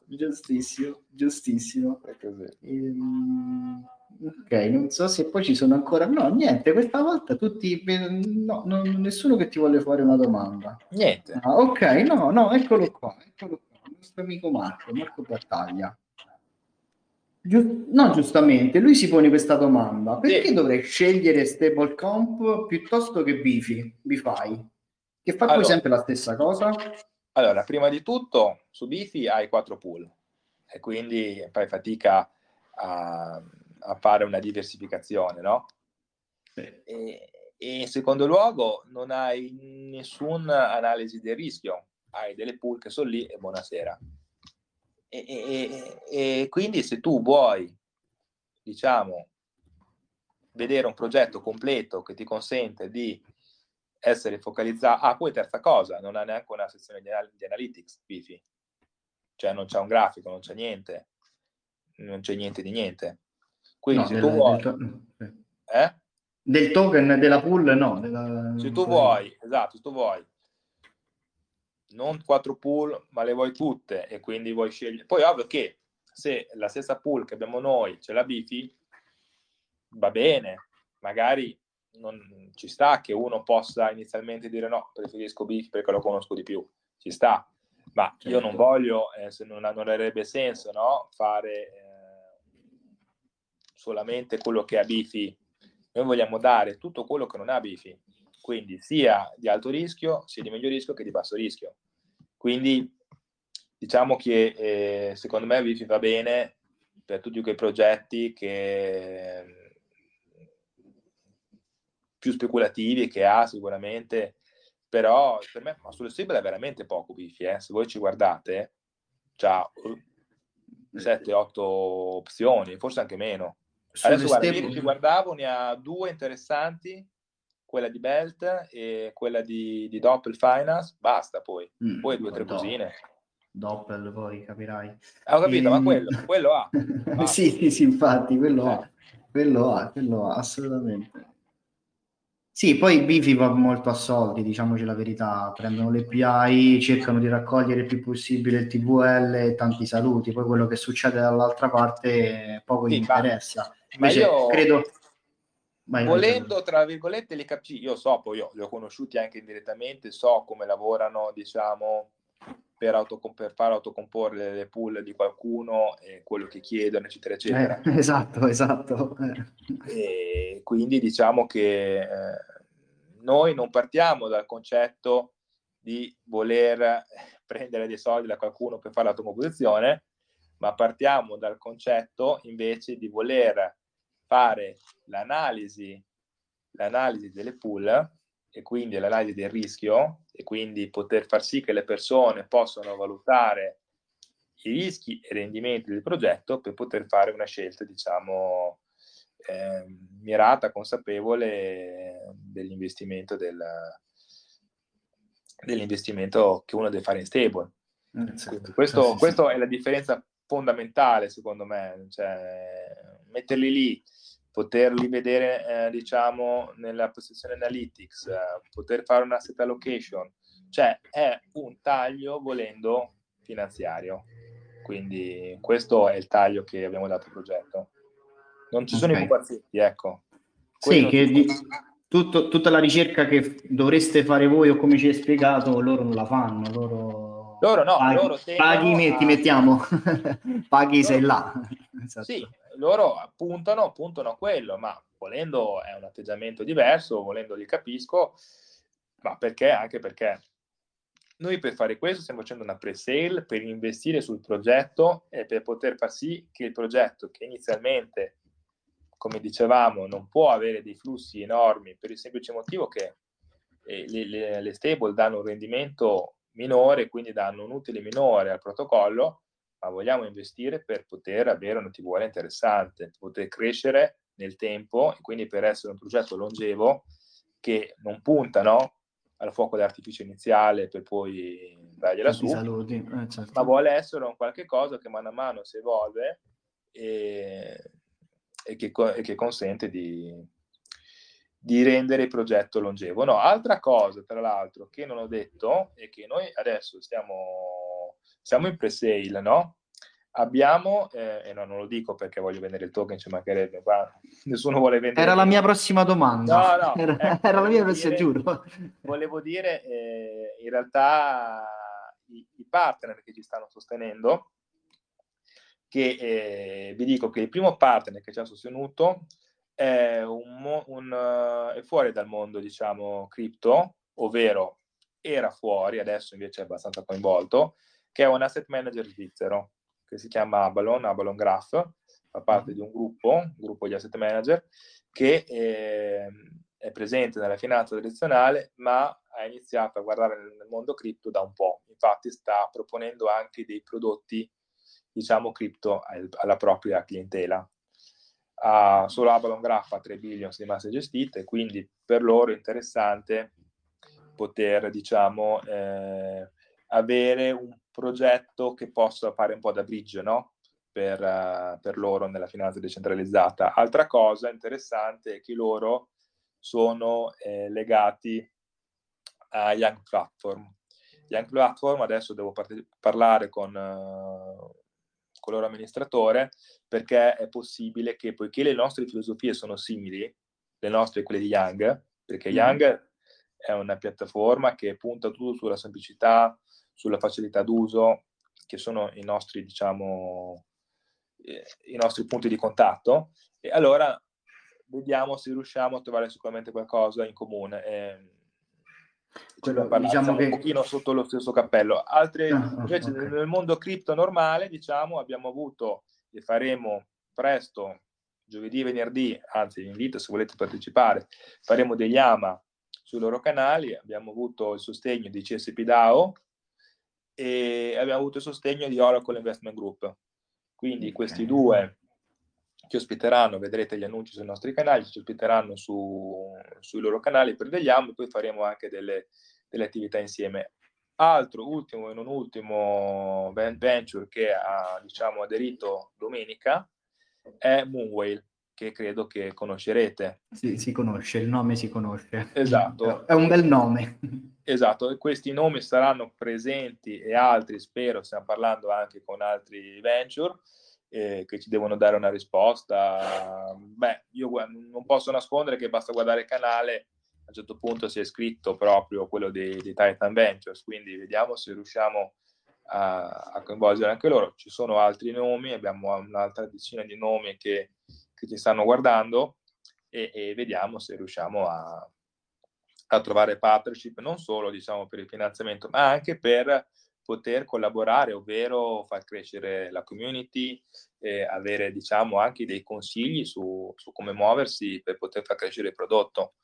Giustissimo, giustissimo. È così. Ehm... Ok, non so se poi ci sono ancora. No, niente, questa volta tutti. No, no, nessuno che ti vuole fare una domanda. Niente. Ah, ok, no, no, eccolo qua, eccolo qua, il nostro amico Marco, Marco Battaglia. Giu- no, giustamente, lui si pone questa domanda: perché sì. dovrei scegliere stablecomp piuttosto che Bifi? Bify? Che fa allora, poi sempre la stessa cosa? Allora, prima di tutto, su Bifi hai quattro pool e quindi fai fatica a a fare una diversificazione, no? E, e, in secondo luogo non hai nessuna analisi del rischio, hai delle pool che sono lì e buonasera. E, e, e quindi se tu vuoi, diciamo, vedere un progetto completo che ti consente di essere focalizzato. Ah, poi terza cosa, non ha neanche una sezione di, anal- di analytics, Bifi. Cioè non c'è un grafico, non c'è niente, non c'è niente di niente. Quindi no, se del, tu vuoi... Del, to- eh? del, token della pool, no. Della... Se tu vuoi, esatto, se tu vuoi non quattro pool, ma le vuoi tutte e quindi vuoi scegliere. Poi ovvio che se la stessa pool che abbiamo noi ce la bifi, va bene, magari non ci sta che uno possa inizialmente dire no, preferisco bifi perché lo conosco di più, ci sta, ma certo. io non certo. voglio, eh, se non, non avrebbe senso, no, fare... Eh, solamente quello che ha bifi, noi vogliamo dare tutto quello che non ha bifi, quindi sia di alto rischio, sia di medio rischio che di basso rischio. Quindi diciamo che eh, secondo me bifi va bene per tutti quei progetti che più speculativi che ha sicuramente, però per me ma sulle stable è veramente poco bifi, eh. se voi ci guardate, c'ha 7-8 opzioni, forse anche meno. Adesso guarda, stable... ci guardavo, ne ha due interessanti, quella di Belt e quella di, di Doppel Finance, basta poi, mm, poi due o tre cosine. Doppel poi capirai. Ho capito, e... ma ehm, quello, quello ha. (laughs) sì, sì, infatti, quello eh. ha, quello ha, quello ha, assolutamente. Sì, poi i bifi va molto a soldi, diciamoci la verità, prendono le PI, cercano di raccogliere il più possibile il TVL e tanti saluti, poi quello che succede dall'altra parte poco sì, gli interessa. Invece ma io credo... Vai, volendo, tra virgolette, li capisci, io so, poi io li ho conosciuti anche indirettamente, so come lavorano, diciamo, per, autocom- per far autocomporre le pool di qualcuno e quello che chiedono, eccetera, eccetera. Eh, (laughs) esatto, esatto. E quindi diciamo che eh, noi non partiamo dal concetto di voler prendere dei soldi da qualcuno per fare l'autocomposizione, ma partiamo dal concetto invece di voler fare l'analisi, l'analisi delle pool e quindi l'analisi del rischio e quindi poter far sì che le persone possano valutare i rischi e i rendimenti del progetto per poter fare una scelta, diciamo, eh, mirata, consapevole dell'investimento, del, dell'investimento che uno deve fare in stable. Certo. questo, sì, sì. è la differenza fondamentale, secondo me, cioè, metterli lì poterli vedere eh, diciamo nella posizione analytics, eh, poter fare una set allocation, cioè è un taglio volendo finanziario. Quindi questo è il taglio che abbiamo dato al progetto. Non ci sono okay. i pupazzetti, ecco. Quello sì, che di, tutto, tutta la ricerca che dovreste fare voi o come ci hai spiegato, loro non la fanno, loro... Loro no, paghi, loro paghi a... ti mettiamo, (laughs) paghi loro... sei là. Esatto. Sì, loro puntano, puntano a quello, ma volendo è un atteggiamento diverso, volendo li capisco, ma perché? Anche perché noi per fare questo stiamo facendo una pre-sale per investire sul progetto e per poter far sì che il progetto che inizialmente, come dicevamo, non può avere dei flussi enormi per il semplice motivo che eh, le, le, le stable danno un rendimento minore, quindi danno un utile minore al protocollo, ma vogliamo investire per poter avere una TVL interessante, poter crescere nel tempo e quindi per essere un progetto longevo che non punta no, al fuoco d'artificio iniziale per poi dargliela su, eh, certo. ma vuole essere un qualche cosa che mano a mano si evolve e, e, che, e che, consente di, di rendere il progetto longevo. No, altra cosa, tra l'altro, che non ho detto e che noi adesso stiamo siamo in pre-sale, no? Abbiamo, eh, e no, non lo dico perché voglio vendere il token, ci mancherebbe, qua nessuno vuole vendere. Era la mia prossima domanda. No, no, (laughs) era, ecco, era la mia prossima, giuro. Volevo dire, eh, in realtà, i, i, partner che ci stanno sostenendo, che eh, vi dico che il primo partner che ci ha sostenuto è, un, un, è fuori dal mondo, diciamo, cripto, ovvero era fuori, adesso invece è abbastanza coinvolto, che è un asset manager svizzero che si chiama Abalon, Abalon Graph, fa parte di un gruppo, un gruppo di asset manager, che eh, è presente nella finanza tradizionale, ma ha iniziato a guardare nel mondo cripto da un po'. Infatti sta proponendo anche dei prodotti, diciamo, cripto alla propria clientela. Uh, solo Avalon Graph ha 3 billion di masse gestite, quindi per loro è interessante poter, diciamo, eh, avere un progetto che possa fare un po' da bridge no? per, uh, per, loro nella finanza decentralizzata. Altra cosa interessante è che loro sono eh, legati a Young Platform. Young Platform, adesso devo part- parlare con, uh, loro amministratore, perché è possibile che, poiché le nostre filosofie sono simili, le nostre e quelle di Young, perché mm. Young è una piattaforma che punta tutto sulla semplicità, sulla facilità d'uso, che sono i nostri, diciamo, eh, i nostri punti di contatto, e allora vediamo se riusciamo a trovare sicuramente qualcosa in comune. Eh, Quello, parlare, diciamo che... un pochino sotto lo stesso cappello. Altre, ah, invece okay. nel mondo cripto normale, diciamo, abbiamo avuto e faremo presto giovedì e venerdì, anzi vi invito se volete partecipare, faremo degli AMA sui loro canali, abbiamo avuto il sostegno di CSP DAO e abbiamo avuto il sostegno di Oracle Investment Group. Quindi questi due ci ospiteranno, vedrete gli annunci sui nostri canali, ci ospiteranno su, sui loro canali per degli e poi faremo anche delle, delle attività insieme. Altro, ultimo e non ultimo venture che ha diciamo, aderito domenica è Moonwhale, che credo che conoscerete. Sì, si conosce, il nome si conosce. Esatto. (laughs) È un bel nome. Esatto, e questi nomi saranno presenti e altri, spero, stiamo parlando anche con altri venture eh, che ci devono dare una risposta. Beh, io non posso nascondere che basta guardare il canale a un certo punto si è scritto proprio quello di, di Titan Ventures, quindi vediamo se riusciamo a, a, coinvolgere anche loro. Ci sono altri nomi, abbiamo un'altra decina di nomi che, che ci stanno guardando e, e vediamo se riusciamo a, a, trovare partnership non solo diciamo, per il finanziamento, ma anche per poter collaborare, ovvero far crescere la community, e avere diciamo, anche dei consigli su, su come muoversi per poter far crescere il prodotto.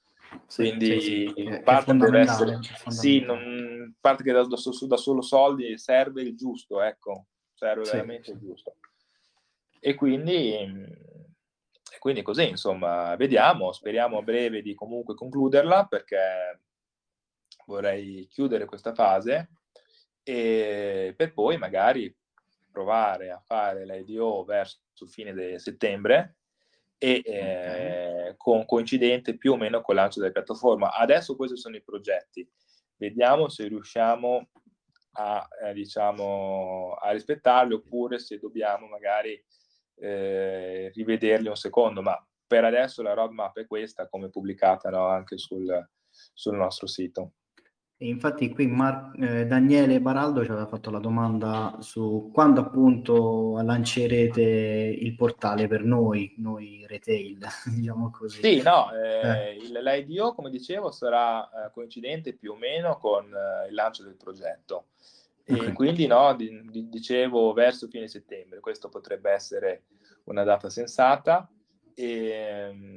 Quindi sì, sì, parte deve essere sì, non, parte che da, da, da, solo soldi serve il giusto, ecco, serve sì, veramente il giusto. E quindi, e quindi così, insomma, vediamo, speriamo a breve di comunque concluderla perché vorrei chiudere questa fase e per poi magari provare a fare l'IDO verso fine di settembre e eh, con, coincidente più o meno con il lancio della piattaforma. Adesso questi sono i progetti. Vediamo se riusciamo a, eh, diciamo, a rispettarli oppure se dobbiamo magari eh, rivederli un secondo, ma per adesso la roadmap è questa, come pubblicata no, anche sul, sul nostro sito. E infatti qui Mar- eh, Daniele Baraldo ci aveva fatto la domanda su quando appunto lancerete il portale per noi, noi retail, (laughs) diciamo così. Sì, no, eh, eh. l'IDO come dicevo sarà eh, coincidente più o meno con eh, il lancio del progetto. E okay. quindi no, di, di, dicevo verso fine settembre, questo potrebbe essere una data sensata. E, ehm,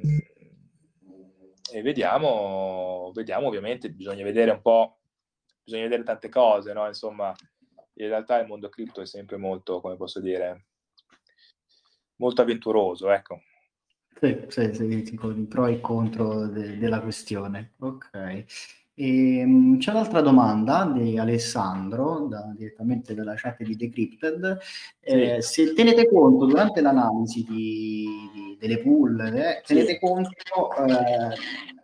e vediamo, vediamo, ovviamente bisogna vedere un po', bisogna vedere tante cose, no? Insomma, in realtà il mondo cripto è sempre molto, come posso dire, molto avventuroso, ecco. Sì, sì, sì, con i pro e i contro de- della questione. Ok. E, um, c'è un'altra domanda di Alessandro, da, direttamente dalla chat di Decrypted. Eh, sì. Se tenete conto durante l'analisi di, di, delle pool, eh, tenete sì. conto eh,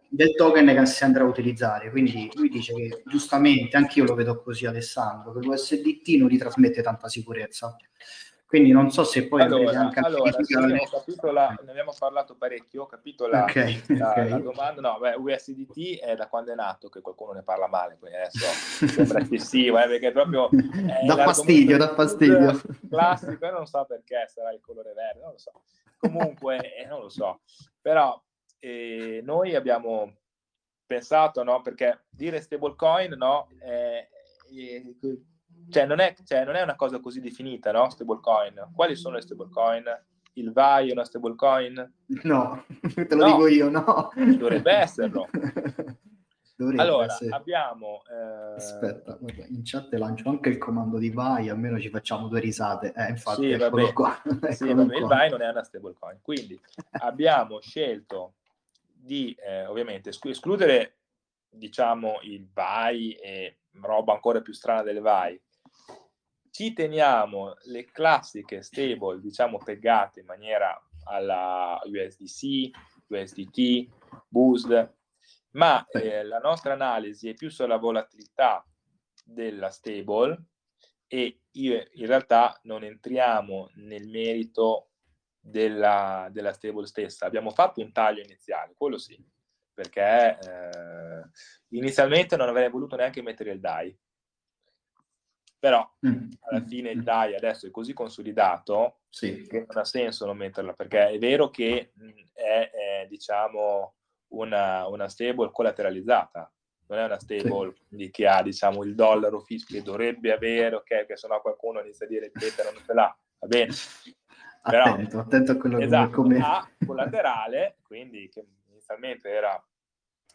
del token che si andrà a utilizzare. Quindi lui dice che giustamente, anche io lo vedo così, Alessandro, che l'USDT non gli trasmette tanta sicurezza. Quindi non so se poi allora, anche allora sì, la, ne abbiamo parlato parecchio, ho capito la, okay, la, okay. la domanda. No, beh, USDT è da quando è nato che qualcuno ne parla male, quindi adesso sembra eccessivo, (laughs) eh, perché proprio da fastidio, da fastidio. Classico, e non so perché sarà il colore verde, non lo so. Comunque, eh, non lo so. Però eh, noi abbiamo pensato, no, perché dire stablecoin, no, eh, cioè non, è, cioè non è una cosa così definita, no? Stablecoin. Quali sono le stablecoin? Il VAI è una stablecoin? No, (laughs) te lo no. dico io, no. Dovrebbe esserlo. (laughs) Dovrebbe allora, essere. abbiamo... Eh... Aspetta, in chat lancio anche il comando di VAI, almeno ci facciamo due risate. Eh, infatti, sì, vabbè. qua. sì, vabbè, il VAI non è una stablecoin. Quindi abbiamo scelto di, eh, ovviamente, escludere, diciamo, il VAI e roba ancora più strana del VAI, ci teniamo le classiche stable, diciamo, pegate in maniera alla USDC, USDT, BUSD, ma eh, la nostra analisi è più sulla volatilità della stable e io in realtà non entriamo nel merito della, della stable stessa. Abbiamo fatto un taglio iniziale, quello sì, perché eh, inizialmente non avrei voluto neanche mettere il DAI, però mm. alla fine il DAI adesso è così consolidato sì. che non ha senso non metterla, perché è vero che è, è diciamo, una, una, stable collateralizzata, non è una stable sì. che ha diciamo, il dollaro fisso che dovrebbe avere, ok, che sennò qualcuno inizia a dire che non ce l'ha, va bene. Però, attento, attento a quello esatto, come... A collaterale, quindi che inizialmente era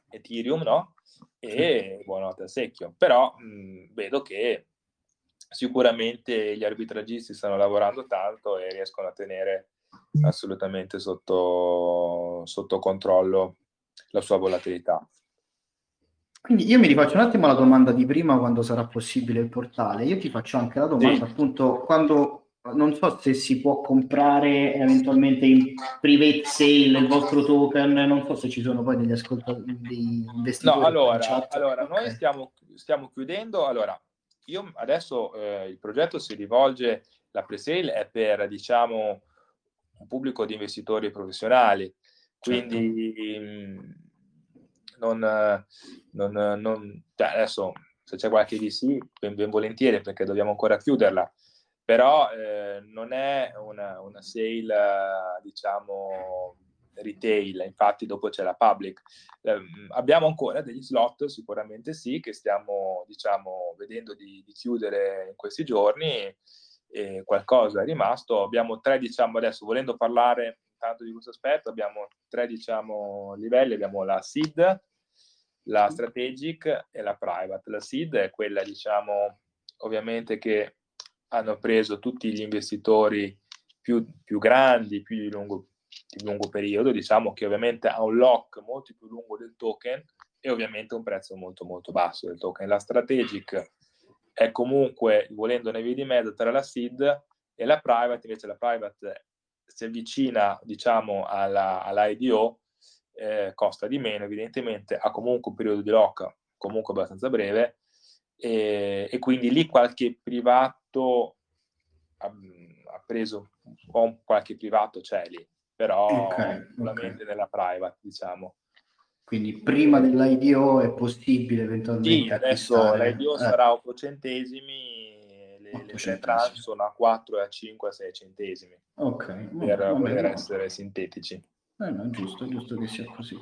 Ethereum, no? E buonanotte al secchio. Però mh, vedo che sicuramente gli arbitragisti stanno lavorando tanto e riescono a tenere assolutamente sotto, sotto controllo la sua volatilità. Quindi io mi rifaccio un attimo la domanda di prima quando sarà possibile il portale. Io ti faccio anche la domanda sì. appunto quando non so se si può comprare eventualmente in private sale il vostro token, non so se ci sono poi degli ascoltatori, degli investitori. No, allora, allora okay. noi stiamo, stiamo, chiudendo, allora io adesso eh, il progetto si rivolge, la pre-sale è per diciamo un pubblico di investitori professionali, quindi certo. non, non, non cioè adesso se c'è qualche VC ben, ben volentieri perché dobbiamo ancora chiuderla però eh, non è una, una sale, diciamo, retail, infatti dopo c'è la public. Eh, abbiamo ancora degli slot, sicuramente sì, che stiamo, diciamo, vedendo di, di chiudere in questi giorni, e qualcosa è rimasto. Abbiamo tre, diciamo, adesso volendo parlare tanto di questo aspetto, abbiamo tre, diciamo, livelli, abbiamo la SID, la strategic e la private. La SID è quella, diciamo, ovviamente che hanno preso tutti gli investitori più, più grandi, più di lungo, di lungo periodo, diciamo che ovviamente ha un lock molto più lungo del token e ovviamente un prezzo molto molto basso del token. La strategic è comunque, volendo una via di mezzo tra la seed e la private, invece la private si avvicina diciamo alla, all'IDO, eh, costa di meno evidentemente, ha comunque un periodo di lock comunque abbastanza breve e, e quindi lì qualche privato ha, ha preso un qualche privato c'è lì, però okay, solamente okay. nella private, diciamo. Quindi prima dell'IDO è possibile eventualmente Sì, adesso l'IDO eh. sarà 8 centesimi, le, 8 le tranche sono a 4, a 5, a 6 centesimi. Ok. Per poter essere sintetici. Eh, no, giusto, giusto che sia così.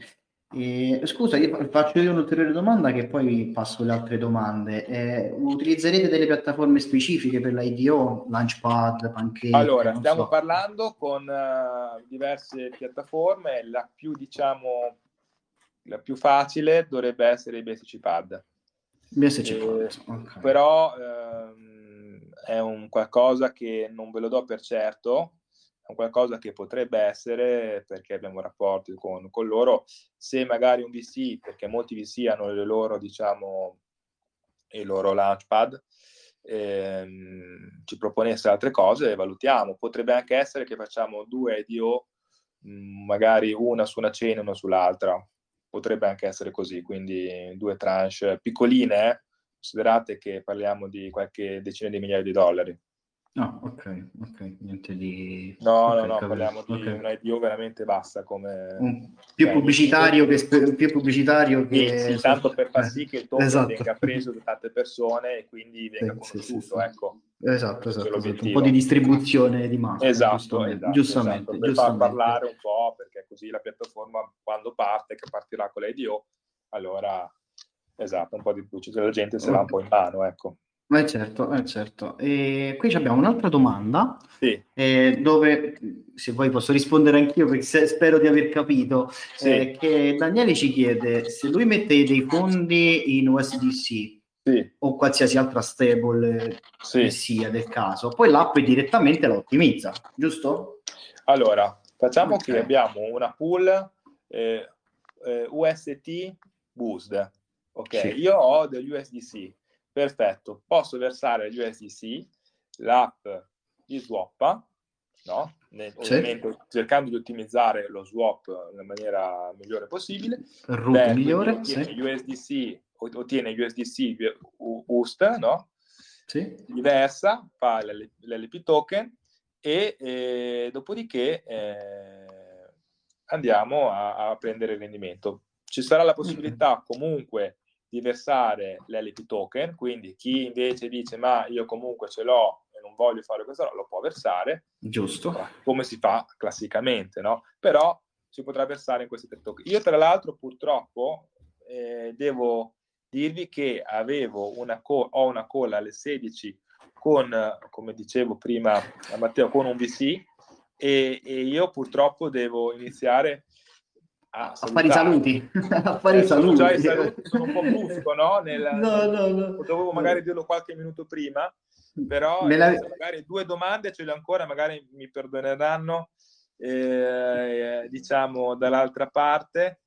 E, scusa, io faccio io un'ulteriore domanda che poi passo alle altre domande. Eh, utilizzerete delle piattaforme specifiche per l'IDO, Launchpad, Pancake? Allora, stiamo so. parlando con uh, diverse piattaforme, la più, diciamo, la più facile dovrebbe essere il BSC Pad. BSC Pad, eh, okay. Però ehm, è un qualcosa che non ve lo do per certo, è qualcosa che potrebbe essere, perché abbiamo rapporti con, con, loro, se magari un VC, perché molti VC hanno le loro, diciamo, il loro launchpad, ehm, ci proponesse altre cose, valutiamo. Potrebbe anche essere che facciamo due IDO, mm, magari una su una cena e una sull'altra. Potrebbe anche essere così, quindi due tranche piccoline, eh? considerate che parliamo di qualche decina di migliaia di dollari. No, ok, ok, niente di... No, okay, no, no, parliamo di okay. un IDO veramente bassa come... Un più, pubblicitario che, più pubblicitario che... Sì, sì, tanto per far sì che il token esatto. venga preso da tante persone e quindi venga sì, conosciuto, sì, ecco. Esatto, esatto, esatto, un po' di distribuzione di massa. Esatto, giustamente, esatto, giustamente, esatto. Per far parlare un po', perché così la piattaforma quando parte, che partirà con l'IDO, allora, esatto, un po' di pubblicità la gente se l'ha un po' in mano, ecco. Eh certo, eh certo. E qui abbiamo un'altra domanda, sì. eh, dove se poi posso rispondere anch'io perché se, spero di aver capito, sì. eh, che Daniele ci chiede se lui mette dei fondi in USDC sì. o qualsiasi altra stable che sia del caso, poi l'app direttamente la ottimizza, giusto? Allora, facciamo che abbiamo una pool eh, eh, UST Boost, ok? Io ho degli USDC perfetto, posso versare USDC, l'app li swappa, no? Ovviamente cercando di ottimizzare lo swap nella maniera migliore possibile. Root migliore, ottiene sì. USDC, ottiene USDC boost, no? Sì. Li versa, fa l'LP token e eh, dopodiché eh, andiamo a, a, prendere il rendimento. Ci sarà la possibilità comunque di versare l'LP token, quindi chi invece dice ma io comunque ce l'ho e non voglio fare questo, lo può versare. Giusto. Come si fa classicamente, no? Però si potrà versare in questi tre token. Io tra l'altro purtroppo eh, devo dirvi che avevo una co- ho una call alle 16 con, come dicevo prima a Matteo, con un VC e, e io purtroppo devo iniziare a, fare i saluti. a fare eh, (laughs) i saluti. Già i saluti sono un po' brusco, no? Nel, no, no, no. Dovevo magari dirlo qualche minuto prima, però la... magari due domande ce le ho ancora, magari mi perdoneranno, eh, diciamo, dall'altra parte.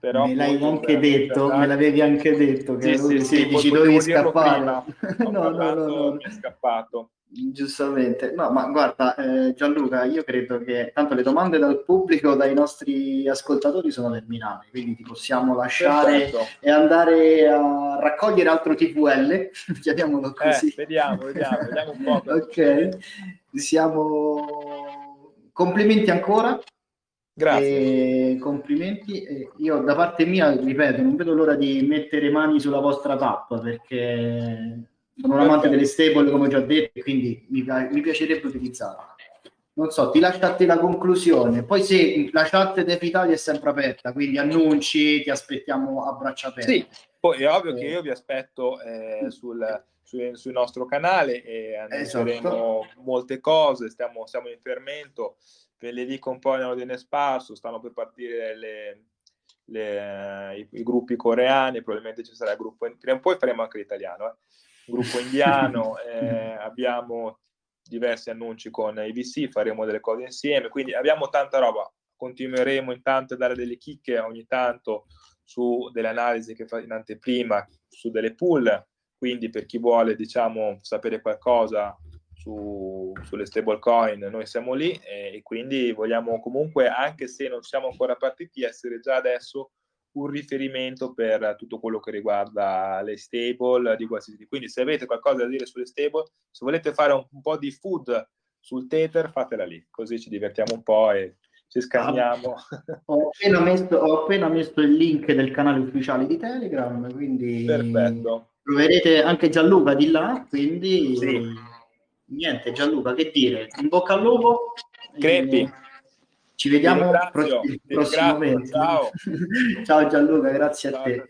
Però me l'hai anche detto, me l'avevi anche detto che sì, sì, sì, dici dovevi scappare. (laughs) (laughs) no, no, no, no, mi è scappato. Giustamente, no, ma guarda eh, Gianluca, io credo che tanto le domande dal pubblico, dai nostri ascoltatori sono terminate, quindi ti possiamo lasciare Perfetto. e andare a raccogliere altro TVL, (laughs) chiamiamolo così. Eh, vediamo, vediamo, vediamo un po'. (laughs) ok, siamo... Complimenti ancora. Grazie. E complimenti. Io da parte mia, ripeto, non vedo l'ora di mettere mani sulla vostra tappa perché sono un amante delle stable, come ho già detto, quindi mi, mi piacerebbe utilizzarla. Non so, ti lascio a te la conclusione. Poi se la chat di Italia è sempre aperta, quindi annunci, ti aspettiamo a braccia aperte. Sì, poi è ovvio eh. che io vi aspetto eh, sul, sul, sul, nostro canale e annunceremo esatto. molte cose, stiamo, siamo in fermento, ve le dico un po' in ordine sparso, stanno per partire le, le, i, i, gruppi coreani, probabilmente ci sarà il gruppo, prima o poi faremo anche l'italiano, eh gruppo indiano, (laughs) eh, abbiamo diversi annunci con IVC, faremo delle cose insieme, quindi abbiamo tanta roba, continueremo intanto a dare delle chicche ogni tanto su delle analisi che fa in anteprima, su delle pool, quindi per chi vuole diciamo sapere qualcosa su, sulle stablecoin noi siamo lì e, e quindi vogliamo comunque anche se non siamo ancora partiti essere già adesso un riferimento per tutto quello che riguarda le stable di qualsiasi Quindi se avete qualcosa da dire sulle stable, se volete fare un, un po' di food sul Tether, fatela lì, così ci divertiamo un po' e ci scambiamo. Ah, (laughs) ho, appena messo, ho, appena messo, il link del canale ufficiale di Telegram, quindi Perfetto. troverete anche Gianluca di là, quindi sì. niente Gianluca, che dire, in bocca al lupo. Crepi. E ci vediamo il prossimo Ciao. (laughs) Ciao Gianluca, grazie Ciao. a te.